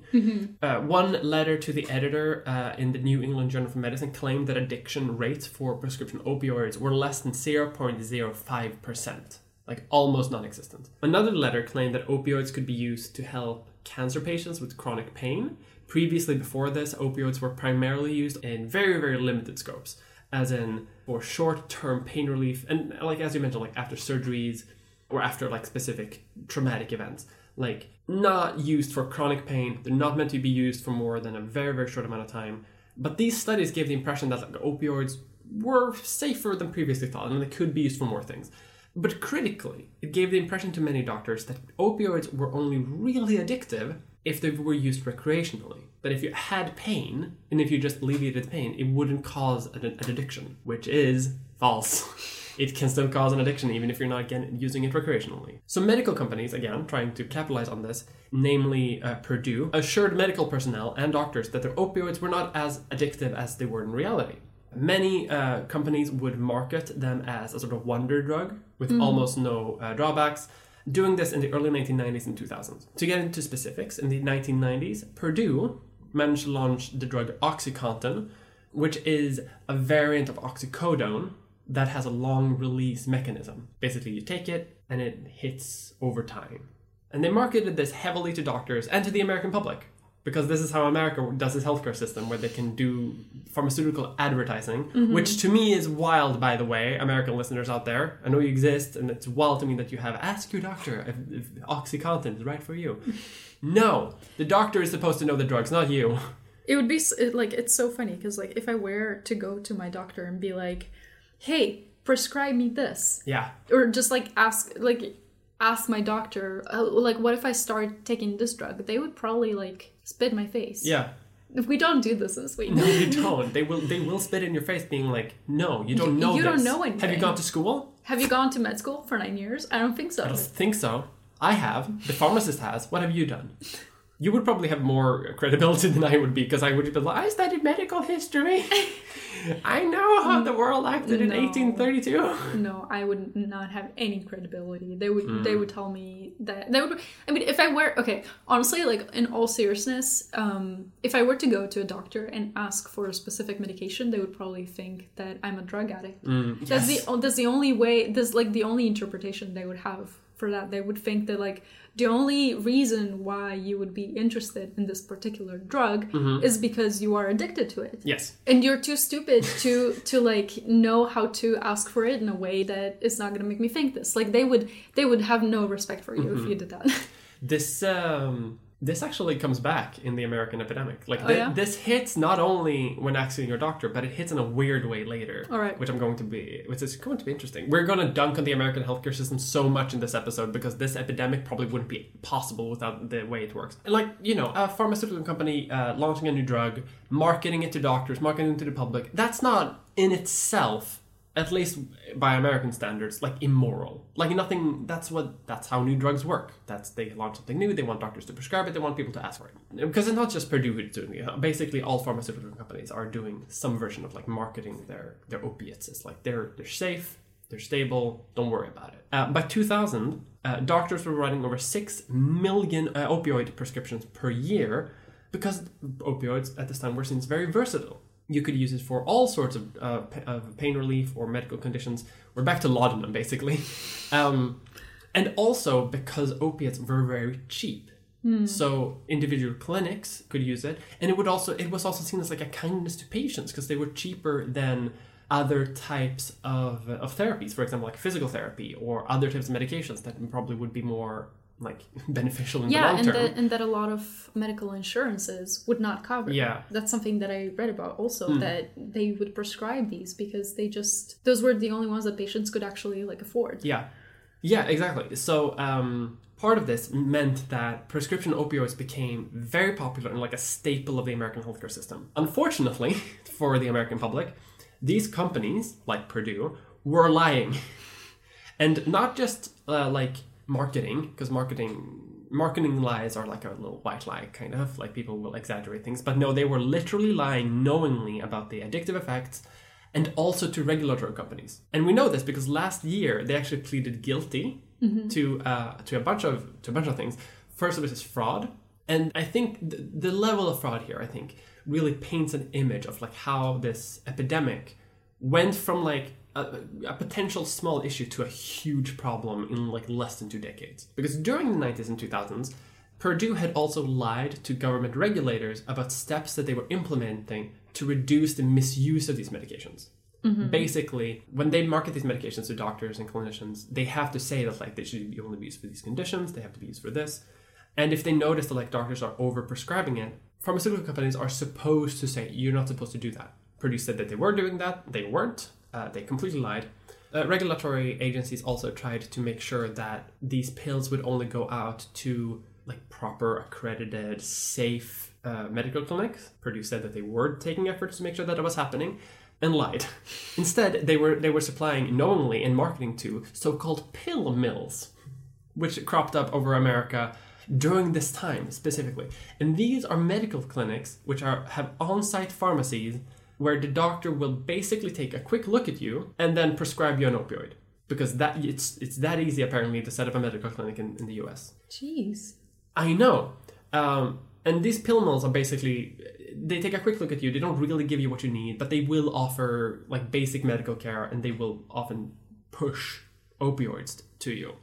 Uh, one letter to the editor uh, in the New England Journal of Medicine claimed that addiction rates for prescription opioids were less than 0.05 percent. Like almost non-existent. Another letter claimed that opioids could be used to help cancer patients with chronic pain. Previously, before this, opioids were primarily used in very, very limited scopes, as in for short-term pain relief, and like as you mentioned, like after surgeries or after like specific traumatic events. Like not used for chronic pain. They're not meant to be used for more than a very, very short amount of time. But these studies gave the impression that like, opioids were safer than previously thought, and they could be used for more things. But critically, it gave the impression to many doctors that opioids were only really addictive if they were used recreationally. That if you had pain, and if you just alleviated pain, it wouldn't cause an, an addiction, which is false. [laughs] It can still cause an addiction even if you're not again using it recreationally. So medical companies, again, trying to capitalize on this, namely uh, Purdue, assured medical personnel and doctors that their opioids were not as addictive as they were in reality. Many uh, companies would market them as a sort of wonder drug with almost no uh, drawbacks, doing this in the early 1990s and 2000s. To get into specifics, in the 1990s, Purdue managed to launch the drug OxyContin, which is a variant of oxycodone that has a long release mechanism. Basically, you take it and it hits over time. And they marketed this heavily to doctors and to the American public because this is how America does its healthcare system, where they can do pharmaceutical advertising, which to me is wild, by the way, American listeners out there. I know you exist, and it's wild to me that you have ask your doctor if, if OxyContin is right for you. [laughs] no, the doctor is supposed to know the drugs, not you. [laughs] It would be like it's so funny because like if I were to go to my doctor and be like, "Hey, prescribe me this," Yeah, or just like ask like ask my doctor, uh, like, what if I start taking this drug? They would probably like spit in my face. yeah. If We don't do this in Sweden. No, you [laughs] don't. They will. They will spit in your face, being like, "No, you don't know. you don't this. know Have you gone to school? Have you gone to med school for nine years? I don't think so. I don't think so. I have. The pharmacist has. What have you done? You would probably have more credibility [laughs] than I would be because I would be like, I studied medical history. [laughs] I know how the world acted in 1832. No, I would not have any credibility. They would Hmm. they would tell me that they would I mean if I were okay, honestly, like in all seriousness, um, if I were to go to a doctor and ask for a specific medication, they would probably think that I'm a drug addict. That's yes. the that's the only way that's like the only interpretation they would have for that. They would think that like the only reason why you would be interested in this particular drug Mm-hmm. is because you are addicted to it Yes. and you're too stupid to to like know how to ask for it in a way that is not going to make me think this like they would they would have no respect for you if you did that [laughs] This um this actually comes back in the American epidemic. Like Oh, yeah? this hits not only when asking your doctor, but it hits in a weird way later. All right. Which I'm going to be which is going to be interesting. We're going to dunk on the American healthcare system so much in this episode because this epidemic probably wouldn't be possible without the way it works. Like, you know, a pharmaceutical company uh, launching a new drug, marketing it to doctors, marketing it to the public. That's not in itself at least by American standards, like immoral. Like nothing. That's what. That's how new drugs work. That's they launch something new. They want doctors to prescribe it. They want people to ask for it. Because it's not just Purdue who's doing it. Basically, all pharmaceutical companies are doing some version of like marketing their their opiates. It's like they're they're safe. They're stable. Don't worry about it. Uh, by 2000, uh, doctors were writing over six million uh, opioid prescriptions per year because opioids at this time were seen as very versatile. You could use it for all sorts of, uh, pa- of pain relief or medical conditions. We're back to laudanum, basically. [laughs] Um, and also because opiates were very cheap. So individual clinics could use it, and it would also it was also seen as like a kindness to patients because they were cheaper than other types of of therapies, for example, like physical therapy or other types of medications that probably would be more like [laughs] beneficial in the long and term. that, and that a lot of medical insurances would not cover. Yeah. That's something that I read about also that they would prescribe these because they just those were the only ones that patients could actually like afford. Yeah, yeah, exactly. So um, part of this meant that prescription opioids became very popular and like a staple of the American healthcare system. Unfortunately, [laughs] for the American public, these companies like Purdue were lying, [laughs] and not just uh, like marketing, because marketing. Marketing lies are like a little white lie, kind of like people will exaggerate things, but no, they were literally lying knowingly about the addictive effects and also to regulatory companies. And we know this because last year they actually pleaded guilty to uh, to a bunch of to a bunch of things. First of it is fraud, and I think the, the level of fraud here, I think, really paints an image of like how this epidemic went from like a, a potential small issue to a huge problem in like less than two decades. Because during the 90s and 2000s, Purdue had also lied to government regulators about steps that they were implementing to reduce the misuse of these medications. Mm-hmm. Basically, when they market these medications to doctors and clinicians, they have to say that like they should be only be used for these conditions, they have to be used for this. And if they notice that like doctors are over prescribing it, pharmaceutical companies are supposed to say you're not supposed to do that. Purdue said that they were doing that, they weren't. Uh, they completely lied. Uh, regulatory agencies also tried to make sure that these pills would only go out to like proper accredited safe uh, medical clinics. Purdue said that they were taking efforts to make sure that it was happening and lied. [laughs] Instead they were they were supplying knowingly and marketing to so-called pill mills which cropped up over america during this time specifically. And these are medical clinics which are have on-site pharmacies where the doctor will basically take a quick look at you and then prescribe you an opioid because that it's it's that easy apparently to set up a medical clinic in, in the us Jeez. I know. Um, and these pill mills are basically they take a quick look at you. They don't really give you what you need, but they will offer like basic medical care, and they will often push opioids to you.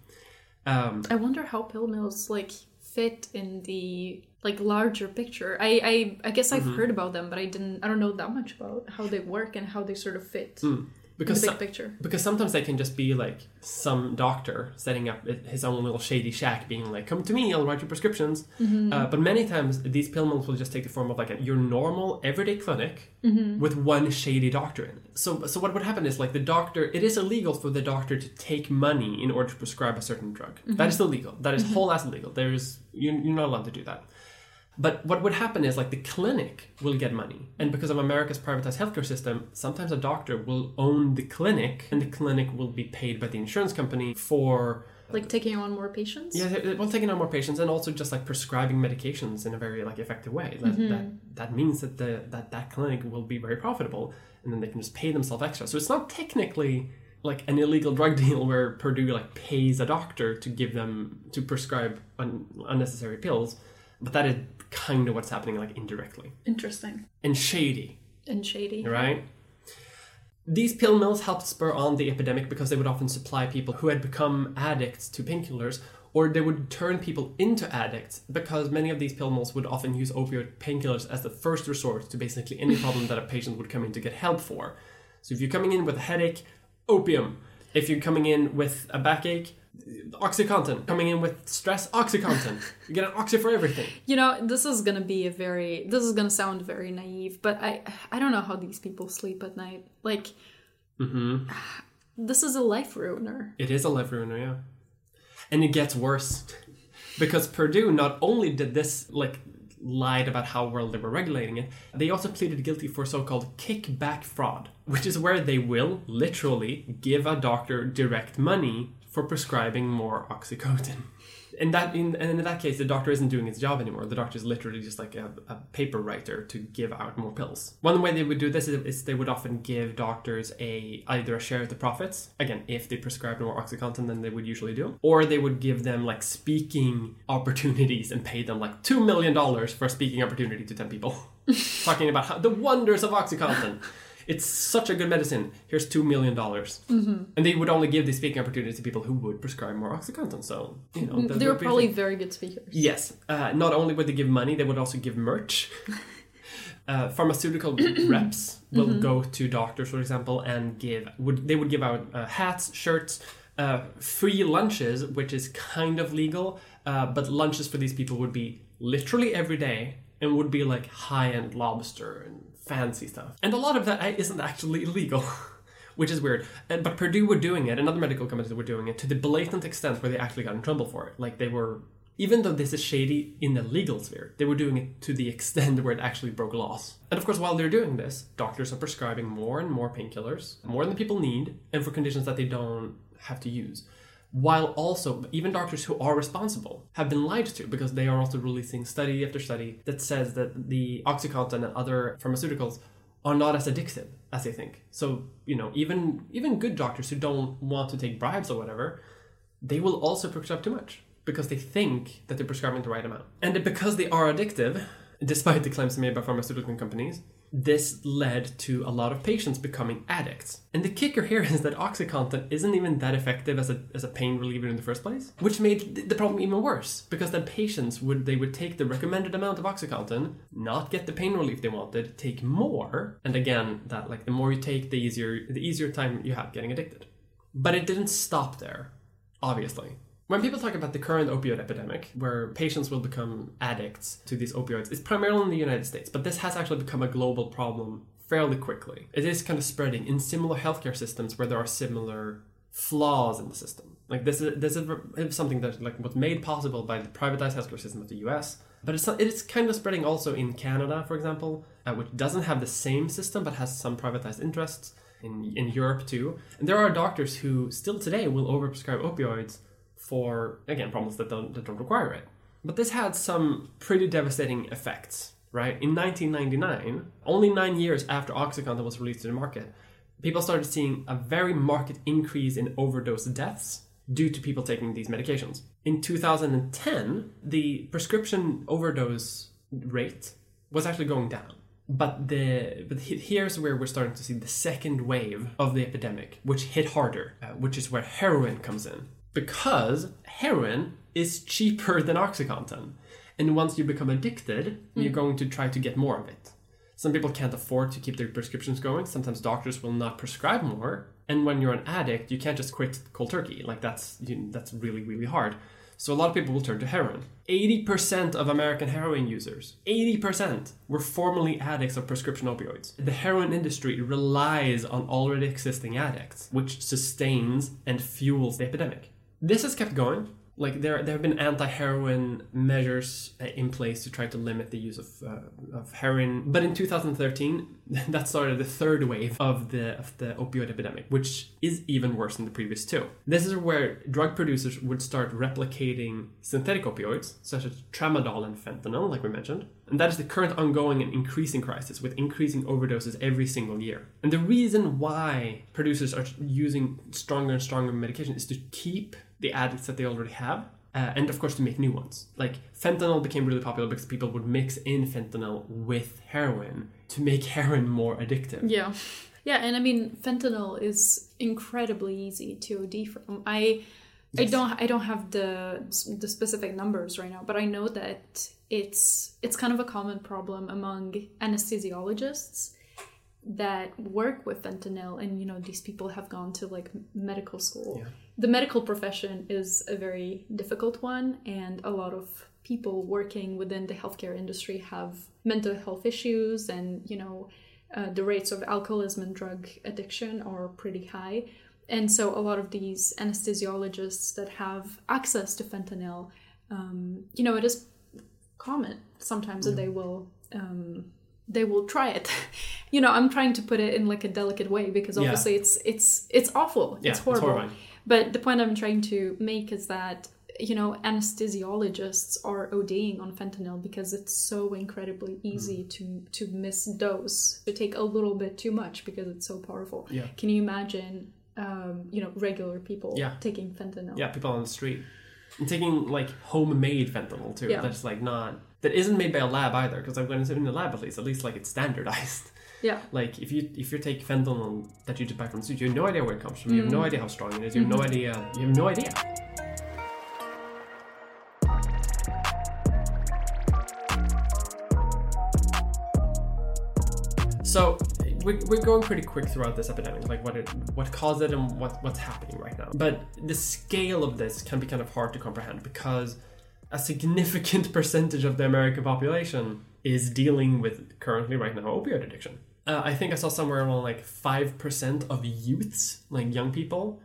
Um, I wonder how pill mills like fit in the like larger picture. I I, I guess Mm-hmm. I've heard about them, but I didn't I don't know that much about how they work and how they sort of fit hmm. in because the big some- picture. because sometimes they can just be like some doctor setting up his own little shady shack, being like, "Come to me, I'll write you prescriptions." Mm-hmm. Uh, but many times these pill mills will just take the form of like a, your normal everyday clinic mm-hmm. with one shady doctor in it. So, so what would happen is like the doctor. It is illegal for the doctor to take money in order to prescribe a certain drug. That mm-hmm. is illegal. That is whole ass illegal. There's you, you're not allowed to do that. But what would happen is like the clinic will get money. And because of America's privatized healthcare system, sometimes a doctor will own the clinic and the clinic will be paid by the insurance company for Like taking on more patients. yeah, well taking on more patients and also just like prescribing medications in a very like effective way. That mm-hmm. that, that means that the that that clinic will be very profitable and then they can just pay themselves extra. So it's not technically like an illegal drug [laughs] deal where Purdue like pays a doctor to give them to prescribe un, unnecessary pills, but that is kind of what's happening like indirectly Interesting and shady, and shady. right? These pill mills helped spur on the epidemic because they would often supply people who had become addicts to painkillers, or they would turn people into addicts because many of these pill mills would often use opioid painkillers as the first resort to basically any problem that a patient would come in to get help for. So if you're coming in with a headache, opium. If you're coming in with a backache, Oxycontin. Coming in with stress, Oxycontin. [laughs] You get an Oxy for everything. You know, this is gonna be a very this is gonna sound very naive, but I I don't know how these people sleep at night. Like Mm-hmm. [sighs] this is a life ruiner. It is a life ruiner, yeah. And it gets worse. Because Purdue not only did this, like, lied about how well they were regulating it, they also pleaded guilty for so called kickback fraud, which is where they will literally give a doctor direct money for prescribing more Oxycontin. In that, in, and in that case, the doctor isn't doing his job anymore. The doctor is literally just like a, a paper writer to give out more pills. One way they would do this is, is they would often give doctors a either a share of the profits, again, if they prescribed more Oxycontin than they would usually do, or they would give them like speaking opportunities and pay them like two million dollars for a speaking opportunity to ten people, [laughs] talking about how, the wonders of Oxycontin. It's such a good medicine. Here's two million dollars, mm-hmm. and they would only give the speaking opportunity to people who would prescribe more OxyContin. So you know, that they were probably very good speakers. yes. Uh, not only would they give money, they would also give merch. [laughs] Uh, pharmaceutical [clears throat] reps will go to doctors, for example, and give would they would give out uh, hats, shirts, uh, free lunches, which is kind of legal, uh, but lunches for these people would be literally every day and would be like high end lobster and fancy stuff. And a lot of that eh, isn't actually illegal. [laughs] Which is weird. And, but Purdue were doing it, and other medical companies were doing it to the blatant extent where they actually got in trouble for it. Like they were, even though this is shady in the legal sphere, they were doing it to the [laughs] extent where it actually broke laws. And of course, while they're doing this, doctors are prescribing more and more painkillers, more than people need, and for conditions that they don't have to use while also even doctors who are responsible have been lied to because they are also releasing study after study that says that the oxycontin and other pharmaceuticals are not as addictive as they think. So you know even even good doctors who don't want to take bribes or whatever they will also prescribe too much because they think that they're prescribing the right amount. And because they are addictive [laughs] despite the claims made by pharmaceutical companies this led to a lot of patients becoming addicts. And the kicker here [laughs] is that OxyContin isn't even that effective as a, as a pain reliever in the first place, which made the problem even worse because then patients would they would take the recommended amount of OxyContin, not get the pain relief they wanted, take more, and again that like the more you take, the easier the easier time you have getting addicted. But it didn't stop there, obviously. When people talk about the current opioid epidemic, where patients will become addicts to these opioids, it's primarily in the United States, but this has actually become a global problem fairly quickly. It is kind of spreading in similar healthcare systems where there are similar flaws in the system. Like this is this is something that like was made possible by the privatized healthcare system of the U.S. But it's it's kind of spreading also in Canada, for example, uh, which doesn't have the same system but has some privatized interests. In, in Europe too, and there are doctors who still today will overprescribe opioids for again problems that don't that don't require it. But this had some pretty devastating effects, right? In 1999, only nine years after OxyContin was released to the market, people started seeing a very marked increase in overdose deaths due to people taking these medications. In 2010, the prescription overdose rate was actually going down. But the but here's where we're starting to see the second wave of the epidemic, which hit harder, uh, which is where heroin comes in because heroin is cheaper than oxycontin. And once you become addicted you're hmm. going to try to get more of it. Some people can't afford to keep their prescriptions going. Sometimes doctors will not prescribe more. And when you're an addict you can't just quit cold turkey. Like that's you, that's really really hard. So a lot of people will turn to heroin. 80% of american heroin users 80% were formerly addicts of prescription opioids. The heroin industry relies on already existing addicts which sustains and fuels the epidemic this has kept going. Like there, there have been anti-heroin measures uh, in place to try to limit the use of, uh, of heroin. But in 2013, [laughs] that started the third wave of the of the opioid epidemic, which is even worse than the previous two. This is where drug producers would start replicating synthetic opioids, such as tramadol and fentanyl, like we mentioned. And that is the current ongoing and increasing crisis, with increasing overdoses every single year. And the reason why producers are using stronger and stronger medication is to keep the addicts that they already have. Uh, and of course, to make new ones. Like fentanyl became really popular because people would mix in fentanyl with heroin to make [laughs] heroin more addictive. Yeah. Yeah, and I mean fentanyl is incredibly easy to OD from. I I don't I don't have the the specific numbers right now, but I know that it's it's kind of a common problem among anesthesiologists that work with fentanyl and you know these people have gone to like medical school. Yeah. The medical profession is a very difficult one and a lot of people working within the healthcare industry have mental health issues and you know uh, the rates of alcoholism and drug addiction are pretty high. And so a lot of these anesthesiologists that have access to fentanyl, um, you know, it is common sometimes that they will um, they will try it. [laughs] you know, I'm trying to put it in like a delicate way because Yeah. obviously it's it's it's awful. Yeah, it's it's horrible. horrifying. But the point I'm trying to make is that you know anesthesiologists are ODing on fentanyl because it's so incredibly easy to to misdose to take a little bit too much because it's so powerful. Yeah. Can you imagine um, you know regular people Yeah. taking fentanyl? Yeah, people on the street. And taking like homemade fentanyl too. Yeah. That's like not that isn't made by a lab either. Because like when it's in the lab, at least, at least like it's standardized. Yeah. Like if you if you take fentanyl that you just buy from the street, you have no idea where it comes from. You have Mm. no idea how strong it is. You have Mm-hmm. no idea. You have no idea. So we're, we're going pretty quick throughout this epidemic, like what it what caused it and what what's happening right now. But the scale of this can be kind of hard to comprehend because a significant [laughs] percentage of the American population is dealing with currently right now opioid addiction. Uh, I think I saw somewhere around like five percent of youths, like young people,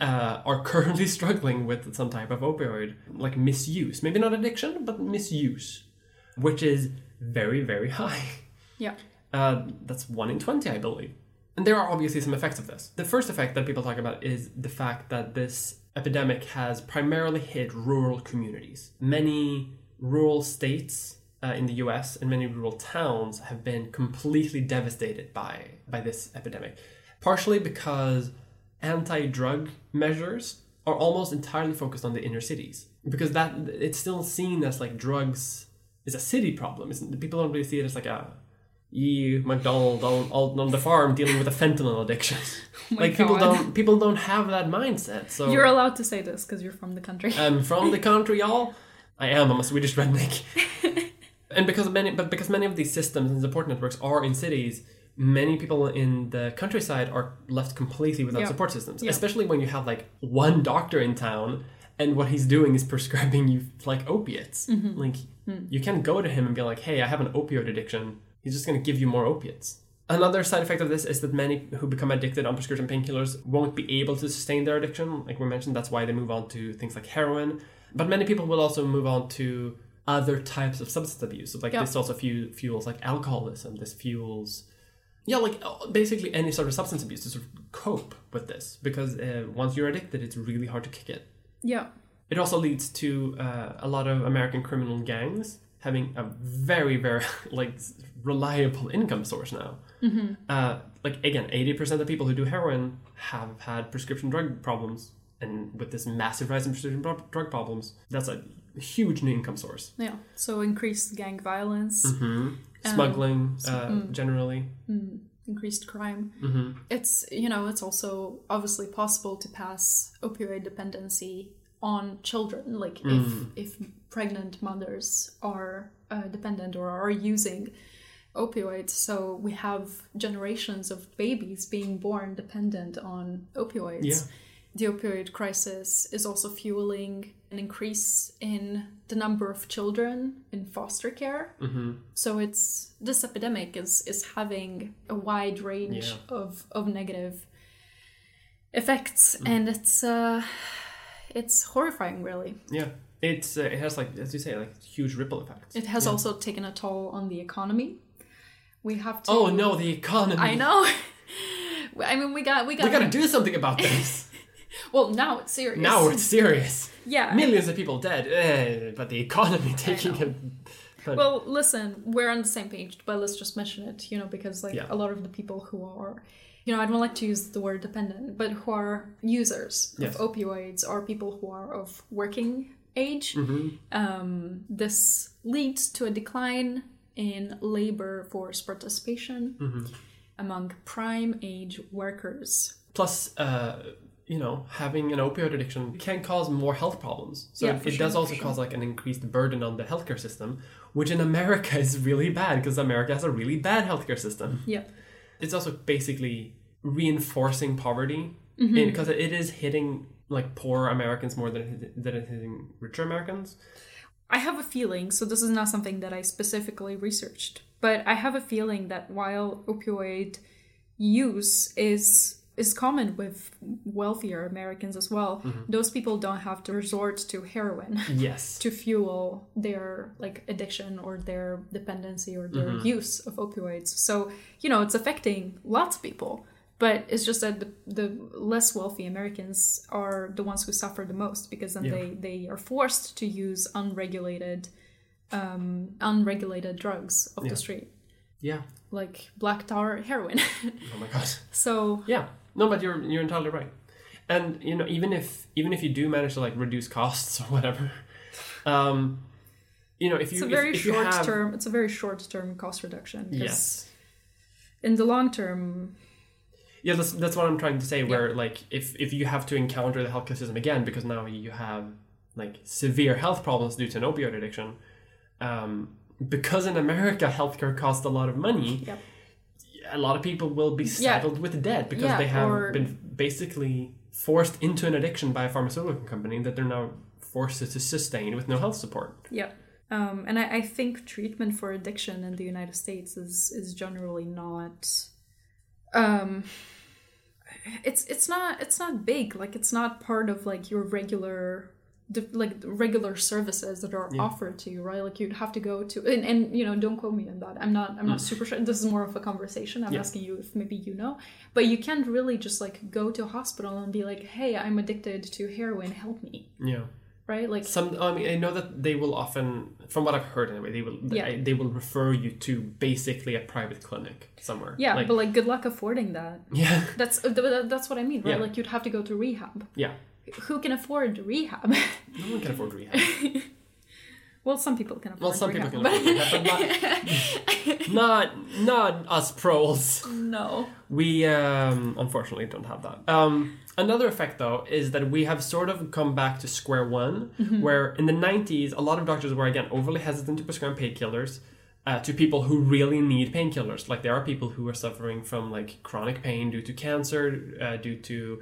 uh, are currently [laughs] struggling with some type of opioid, like misuse. Maybe not addiction, but misuse, which is very very high. Yeah. Uh, that's one in 20, I believe. And there are obviously some effects of this. The first effect that people talk about is the fact that this epidemic has primarily hit rural communities. Many rural states uh, in the US and many rural towns have been completely devastated by, by this epidemic. Partially because anti drug measures are almost entirely focused on the inner cities. Because that it's still seen as like drugs is a city problem. It's, people don't really see it as like a you McDonald on, on, the farm dealing with a fentanyl addiction. [laughs] Oh like people don't people don't have that mindset. So You're allowed to say this because you're from the country. I'm from the country, y'all. I am. I'm a Swedish redneck. [laughs] and because many, but because many of these systems and support networks are in cities, many people in the countryside are left completely without Yeah. support systems. Yeah. Especially when you have like one doctor in town, and what he's doing is [laughs] prescribing you like opiates. Mm-hmm. Like Hmm. you can't go to him and be like, "Hey, I have an opioid addiction." He's just going to give you more opiates. Another side effect of this is that many who become addicted on prescription painkillers won't be able to sustain their addiction. Like we mentioned, that's why they move on to things like heroin. But many people will also move on to other types of substance abuse. So like Yeah. this also fu- fuels like alcoholism. This fuels, yeah, like uh, basically any sort of substance abuse to sort of cope with this. Because uh, once you're addicted, it's really hard to kick it. yeah. It also leads to uh, a lot of American criminal gangs having a very, very [laughs] like reliable income source now. Mm-hmm. Uh, like again, eighty percent of people who do heroin have had prescription drug problems, and with this massive rise in prescription drug problems, that's a huge new income source. Yeah. So increased gang violence, Mm-hmm. Smuggling, so- uh, mm. generally. mm, increased crime. Mm-hmm. It's you know it's also obviously possible to pass opioid dependency on children. Like Mm. if if pregnant mothers are uh, dependent or are using opioids, so we have generations of babies being born dependent on opioids. Yeah. The opioid crisis is also fueling an increase in the number of children in foster care. Mm-hmm. So it's this epidemic is is having a wide range Yeah. of of negative effects, Mm. and it's uh, it's horrifying. Really, Yeah, it's uh, it has like as you say like huge ripple effects. it has Yeah. also taken a toll on the economy. We have to. Oh no, the economy. I know. [laughs] I mean, we got we got. We gotta do something about this. Well, now it's serious. now it's serious. yeah. Millions of people dead, eh, but the economy taking a. But, Well, listen, we're on the same page, but let's just mention it, you know, because like Yeah. a lot of the people who are, you know, I don't like to use the word dependent, but who are users Yes. of opioids are people who are of working age. Mhm. Um, this leads to a decline in labor force participation Mm-hmm. among prime age workers. Plus, uh, you know, having an opioid addiction can cause more health problems. So Yeah, it, it sure, does also sure. cause like an increased burden on the healthcare system, which in America [laughs] is really bad because America has a really bad healthcare system. Yeah. It's also basically reinforcing poverty Mm-hmm. because it is hitting like poor Americans more than than it's hitting richer Americans. I have a feeling, so this is not something that I specifically researched, but I have a feeling that while opioid use is is common with wealthier Americans as well, those people don't have to resort to heroin [laughs] Yes. to fuel their like addiction or their dependency or their use of opioids. So, you know, it's affecting lots of people. But it's just that the, the less wealthy Americans are the ones who suffer the most because then Yeah. they, they are forced to use unregulated um, unregulated drugs off Yeah. the street, Yeah. like black tar heroin. [laughs] Oh my god. so Yeah. No, but you're you're entirely right. And you know, even if even if you do manage to like reduce costs [laughs] or whatever, um, you know, if you it's a if- very if, you short have- term. It's a very short term cost reduction. Yes. in the long term, Yeah, that's, that's what I'm trying to say. Where like if if you have to encounter the healthcare system again because now you have like severe health problems due to an opioid addiction, um, because in America [laughs] healthcare costs a lot of money. Yep. A lot of people will be saddled with debt because Yeah, they have or- been basically forced into an addiction by a pharmaceutical company that they're now forced to sustain with no health support. yeah. Um, and I, I think treatment for addiction in the United States is is generally not. Um, it's it's not it's not big like it's not part of like your regular like regular services that are offered to you right? Like you'd have to go to and, and you know don't quote me on that. I'm not i'm not mm. super sure. This is more of a conversation. I'm Yeah. asking you if maybe you know. But you can't really just like go to a hospital and be like hey i'm addicted to heroin. Help me. Yeah. right? Like Some, I mean, I know that they will often, from what I've heard anyway, they will, Yeah. they, they will refer you to basically a private clinic somewhere. yeah Like- but like good luck affording that. Yeah, that's that's what i mean right? Yeah. like you'd have to go to rehab. Yeah. Who can afford rehab No one [laughs] can afford rehab. well some people can afford Well, some people rehab, can afford rehab, but not, not, not us pros. [laughs] no We um, unfortunately don't have that. Um, another effect, though, is that we have sort of come back to square one, where in the 90s, a lot of doctors were again overly hesitant to prescribe painkillers. Uh, to people who really need painkillers, like there are people who are suffering from like chronic pain due to cancer, uh, due to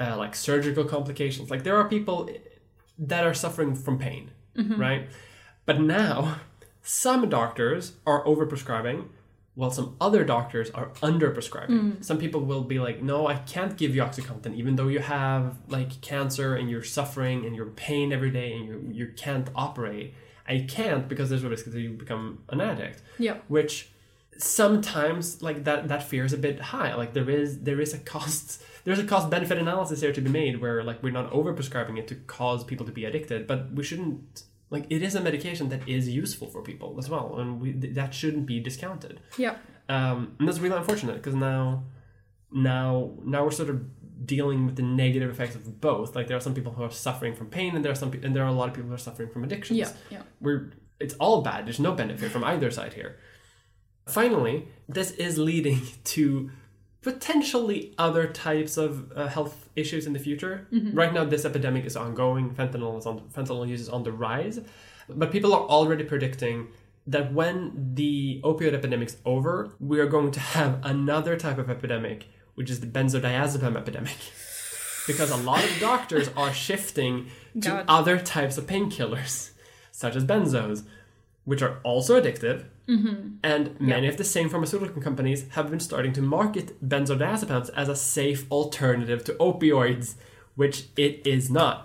uh, like surgical complications. Like there are people that are suffering from pain, right? But now, some doctors are overprescribing, while some other doctors are underprescribing. Some people will be like, "No, I can't give you OxyContin, even though you have like cancer and you're suffering and you're in pain every day and you you can't operate. I can't because there's a risk that you become an addict." yeah which sometimes like that that fear is a bit high like there is there is a [laughs] cost there's a cost benefit analysis here to be made where like we're not over prescribing it to cause people to be addicted but we shouldn't like it is a medication that is useful for people as well and we th- that shouldn't be discounted. Yeah. Um and that's really unfortunate because now now now we're sort of dealing with the negative effects of both. Like there are some people who are suffering from pain and there are some pe- and there are a lot of people who are suffering from addictions. Yeah yeah. We're it's all bad. There's no benefit from either side here. Finally, this is leading [laughs] to potentially other types of uh, health issues in the future. Right now, this epidemic is ongoing. Fentanyl is on fentanyl use is on the rise, but people are already predicting that when the opioid epidemic's over, we are going to have another type of epidemic, which is the benzodiazepam epidemic. Because a lot of doctors are shifting to God. other types of painkillers, such as benzos, which are also addictive. And many of the same pharmaceutical companies have been starting to market benzodiazepines as a safe alternative to opioids, which it is not.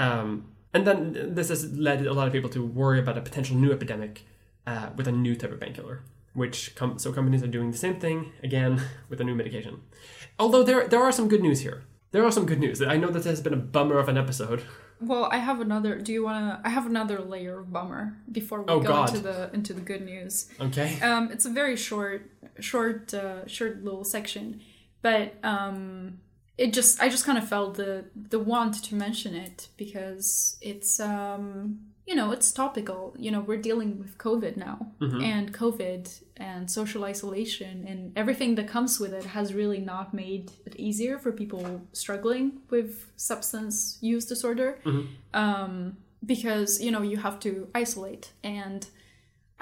Um, and then this has led a lot of people to worry about a potential new epidemic uh, with a new type of painkiller. Which com- so companies are doing the same thing again [laughs] with a new medication. Although there there are some good news here. There are some good news. I know that this has been a bummer of an episode. [laughs] Well, I have another. Do you want to? I have another layer of bummer before we Oh, go God. into the into the good news. Okay. Um, it's a very short, short, uh, short little section, but um, it just I just kind of felt the the want to mention it because it's um, you know it's topical. You know we're dealing with COVID now, and COVID and social isolation and everything that comes with it has really not made it easier for people struggling with substance use disorder. Um, because you know you have to isolate and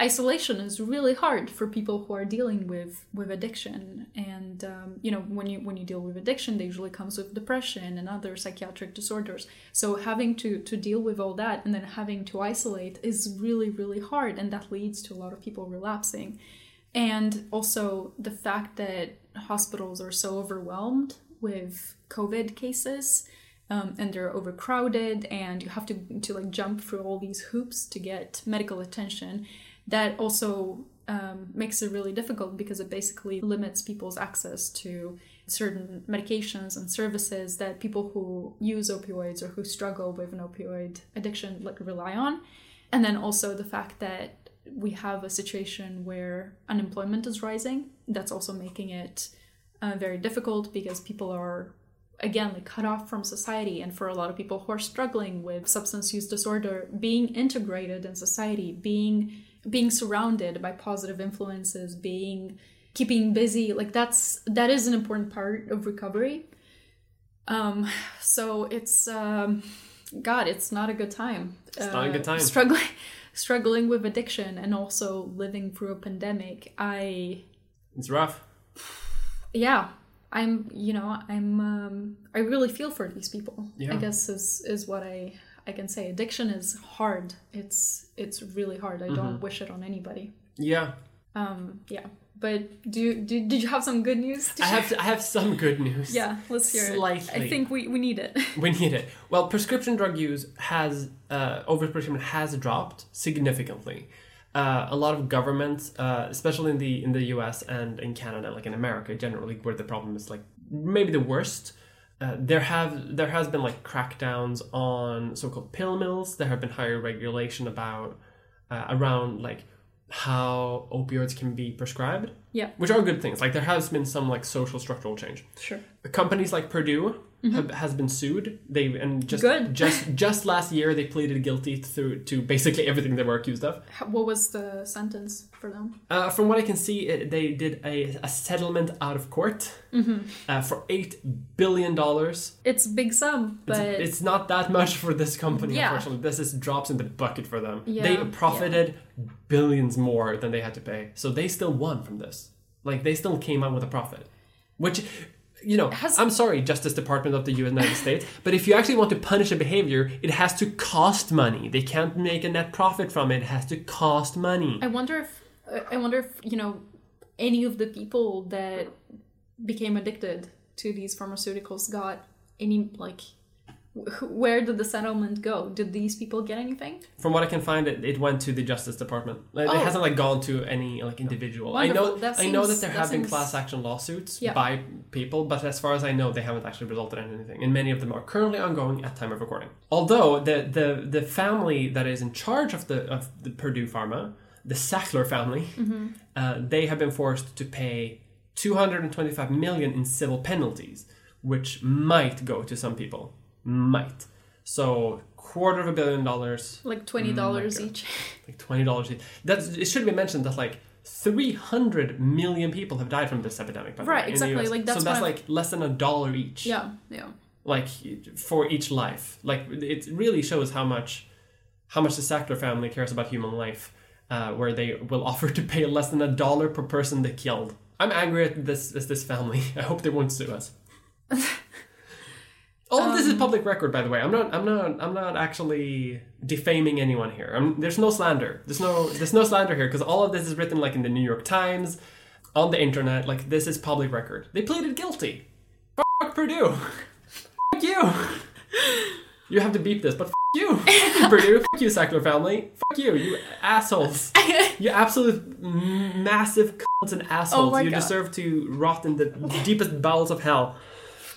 isolation is really hard for people who are dealing with with addiction. And um, you know when you when you deal with addiction they usually comes with depression and other psychiatric disorders. So having to to deal with all that and then having to isolate is really really hard and that leads to a lot of people relapsing. And also the fact that hospitals are so overwhelmed with covid cases um, and they're overcrowded and you have to to like jump through all these hoops to get medical attention that also um, makes it really difficult because it basically limits people's access to certain medications and services that people who use opioids or who struggle with an opioid addiction like rely on. And then also the fact that we have a situation where unemployment is rising. That's also making it uh, very difficult because people are again like cut off from society. And for a lot of people who are struggling with substance use disorder being integrated in society being being surrounded by positive influences being keeping busy. Like that's that is an important part of recovery. Um, so it's um, God, it's not a good time. It's not a good time. Struggling, [laughs] struggling with addiction, and also living through a pandemic. I It's rough. yeah i'm you know i'm um i really feel for these people Yeah. i guess is is what i i can say addiction is hard it's it's really hard i Mm-hmm. don't wish it on anybody Yeah. um yeah but do, do did you have some good news to I have I have some good news. yeah let's hear it Slightly. i think we we need it [laughs] We need it. Well, prescription drug use has uh, overprescription has dropped significantly. Uh, a lot of governments, uh, especially in the in the U.S. and in Canada, like in America generally, where the problem is like maybe the worst. Uh, there have there has been like crackdowns on so-called pill mills. There have been higher regulation about uh, around like how opioids can be prescribed, yeah which are good things. Like there has been some like social structural change sure companies like Purdue have, has been sued. They and just Mm-hmm. Good. [laughs] just just last year they pleaded guilty through to basically everything they were accused of. What was the sentence for them Uh, from what I can see, it, they did a, a settlement out of court Mm-hmm. uh, for eight billion dollars. it's a big sum but It's not that much for this company. Yeah. Unfortunately, this is drops in the bucket for them. Yeah, they profited billions more than they had to pay, so they still won from this. Like they still came out with a profit, which. You know, Has- I'm sorry, Justice Department of the United [laughs] States, but if you actually want to punish a behavior, it has to cost money. They can't make a net profit from it. It has to cost money. I wonder if I wonder if you know any of the people that became addicted to these pharmaceuticals got any like where did the settlement go? Did these people get anything? From what I can find, it, it went to the Justice Department. Like, It Oh. hasn't like gone to any like individual. I know That I know that there that have been class action lawsuits Yeah. by people, but as far as I know, they haven't actually resulted in anything. And many of them are currently ongoing at time of recording. Although the the the family that is in charge of the of the Purdue Pharma, the Sackler family, Mm-hmm. uh, they have been forced to pay 225 million in civil penalties, which might go to some people. Might. So quarter of a billion dollars Like twenty dollars each. [laughs] like twenty dollars. Each. That's it. Should be mentioned that like three hundred million people have died from this epidemic. By the Right, way, exactly, like, that's so that's like less than a dollar each. yeah, yeah. Like for each life, like it really shows how much how much the Sackler family cares about human life, uh, where they will [laughs] offer to pay less than a dollar per person they killed. I'm angry at this at this family. [laughs] I hope they won't sue us. All of this Um, is public record, by the way. I'm not. I'm not. I'm not actually defaming anyone here. I'm, there's no slander. There's no. There's no slander here because all of this is written like in the New York Times, on the internet. Like this is public record. They pleaded guilty. Fuck Purdue. [laughs] Fuck you. You have to beep this, but fuck you. [laughs] Fuck you, Purdue. Fuck you, Sackler family. Fuck you, you assholes. [laughs] You absolute massive cunts and assholes. Oh you God. deserve to rot in the deepest bowels of hell.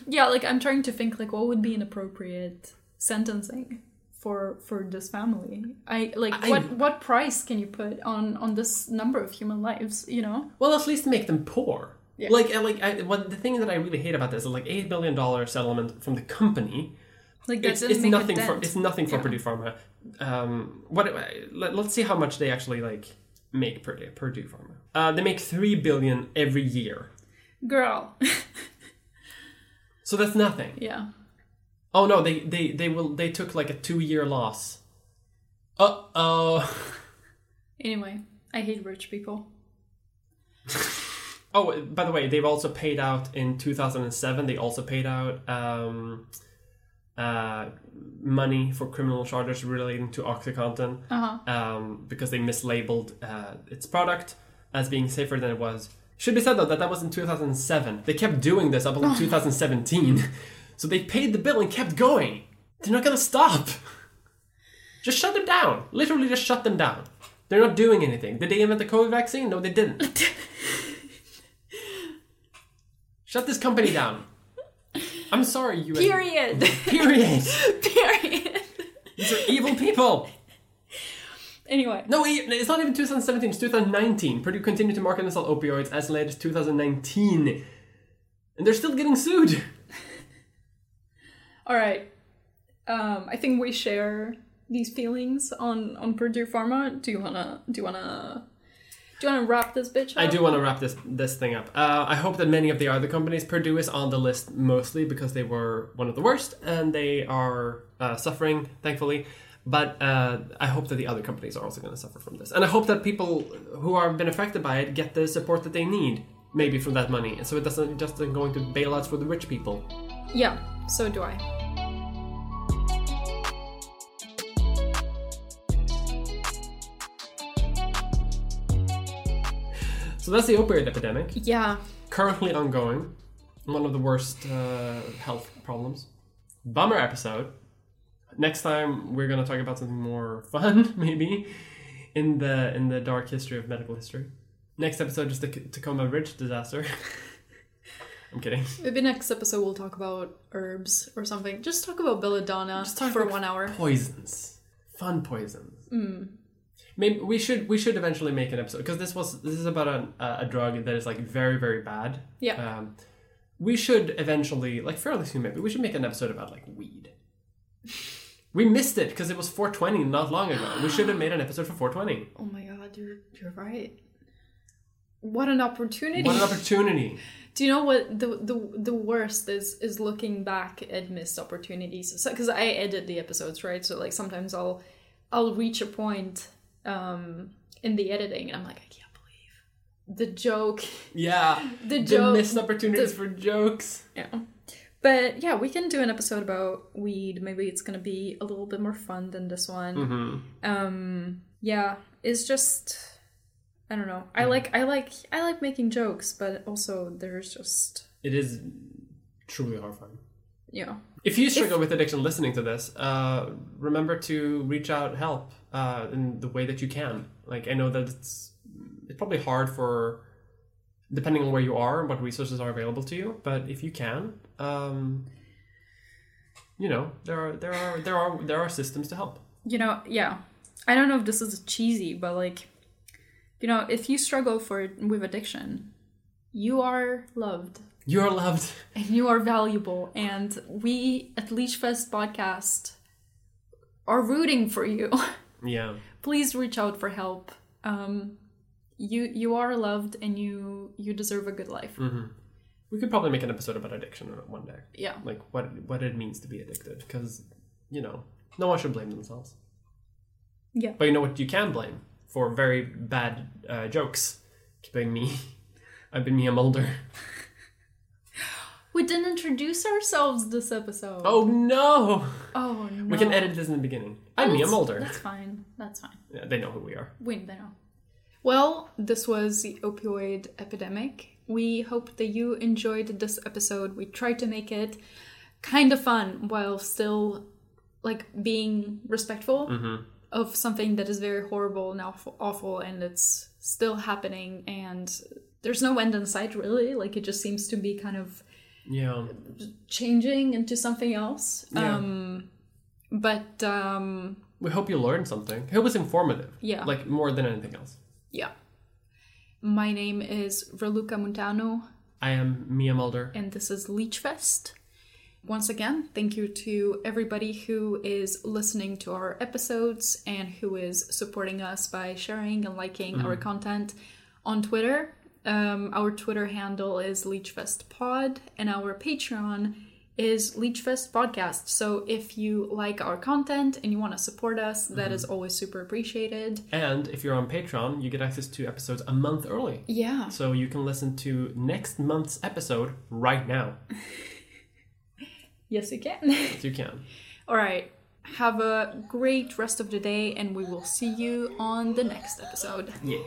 Yeah, like I'm trying to think like what would be an appropriate sentencing for for this family. I like I- what what price can you put on on this number of human lives, you know? Well, at least make them poor. Yeah. Like, uh, like, I, what the thing that I really hate about this is like eight billion dollar settlement from the company. Like It's, it's nothing for it's nothing for Yeah. Purdue Pharma. Um, what? Let, let's see how much they actually like make per day Purdue Pharma. Uh, they make three billion every year, Girl. [laughs] so that's nothing. yeah. Oh no, they they they will they took like a two year loss. Uh oh. Anyway, I hate rich people. [laughs] Oh, by the way, they've also paid out in 2007. They also paid out um, uh, money for criminal charges relating to OxyContin Uh-huh. um, because they mislabeled uh, its product as being safer than it was. Should be said though that that was in 2007. They kept doing this up until 2017, [laughs] so they paid the bill and kept going. They're not gonna stop. Just shut them down. Literally, just shut them down. They're not doing anything. Did they invent the COVID vaccine? No, they didn't. [laughs] Shut this company down. I'm sorry, you. Period. Period. [laughs] Period. These are evil people. Anyway, No, it's not even 2017. It's 2019. Purdue continued to market and sell opioids as late as 2019, and they're still getting sued. [laughs] all right. Um, I think we share these feelings on on Purdue Pharma. Do you wanna do you wanna Do you want to wrap this bitch up? I do want to wrap this this thing up. Uh, I hope that many of the other companies, Purdue is on the list mostly because they were one of the worst and they are uh, suffering, thankfully. But uh, I hope that the other companies are also going to suffer from this, and I hope that people who are been affected by it get the support that they need, maybe from that money, so it doesn't just go into bailouts for the rich people. Yeah, so do I. So that's the opioid epidemic, Yeah. currently ongoing, one of the worst uh, health problems. Bummer episode. Next time we're gonna talk about something more [laughs] fun, maybe, in the in the dark history of medical history. Next episode is the Tacoma Bridge disaster. [laughs] I'm kidding. Maybe next episode we'll talk about herbs or something. Just talk about belladonna Just talk for about one hour. Poisons, fun poisons. Mm. Maybe we should we should eventually make an episode because this was this is about a a drug that is like very very bad. Yeah. Um, we should eventually like fairly soon maybe we should make an episode about like weed. [laughs] We missed it because it was 420 not long ago. We should have made an episode for 420. Oh my god, you're you're right. What an opportunity. What an opportunity! Do you know what the the the worst is is looking back at missed opportunities. So cuz I edit the episodes, right? So like sometimes I'll I'll reach a point um in the editing and I'm like I can't believe the joke. Yeah, [laughs] The the joke missed opportunities the- for jokes. Yeah. But yeah, we can do an episode about weed. Maybe it's going to be a little bit more fun than this one. hmm um yeah it's just i don't know i like i like i like making jokes but also there's just It is truly horrifying. Yeah. If you struggle with addiction listening to this, uh, remember to reach out help uh, in the way that you can. Like I know that it's it's probably hard for depending on where you are and what resources are available to you. But if you can, um, you know there are there are there are there are systems to help. you know yeah. I don't know if this is cheesy but like you know if you struggle for with addiction you are loved. You are loved. [laughs] and you are valuable. And we at leechfest podcast are rooting for you. [laughs] Yeah. please reach out for help. Um you you are loved and you you deserve a good life. Hmm We could probably make an episode about addiction one day, yeah like what what it means to be addicted, because you know no one should blame themselves. Yeah. But you know what you can blame for very bad uh, jokes? Blame me. [laughs] I've been Mia Mulder. We didn't introduce ourselves this episode. Oh no! oh no. We can edit this in the beginning. I'm Mia That's- Mulder. That's fine. That's fine. Yeah, they know who we are. We they know. Well, this was the opioid epidemic. We hope that you enjoyed this episode. We tried to make it kind of fun while still like being respectful hmm of something that is very horrible and awful, awful and it's still happening and there's no end in sight really like it just seems to be kind of Yeah. changing into something else Yeah. um but um We hope you learned something. I hope it's informative. Yeah. Like more than anything else. yeah my name is Raluca Montano I am Mia Mulder. and this is Leechfest. Once again, thank you to everybody who is listening to our episodes and who is supporting us by sharing and liking our content on Twitter. Um, our Twitter handle is LeechFestPod, and our Patreon is Leechfest Podcast. So if you like our content and you want to support us, that mm-hmm. is always super appreciated. And if you're on Patreon, you get access to episodes a month early. Yeah. So you can listen to next month's episode right now. [laughs] Yes, you can. If you can. [laughs] All right. Have a great rest of the day, and we will see you on the next episode. [gasps] Yeah.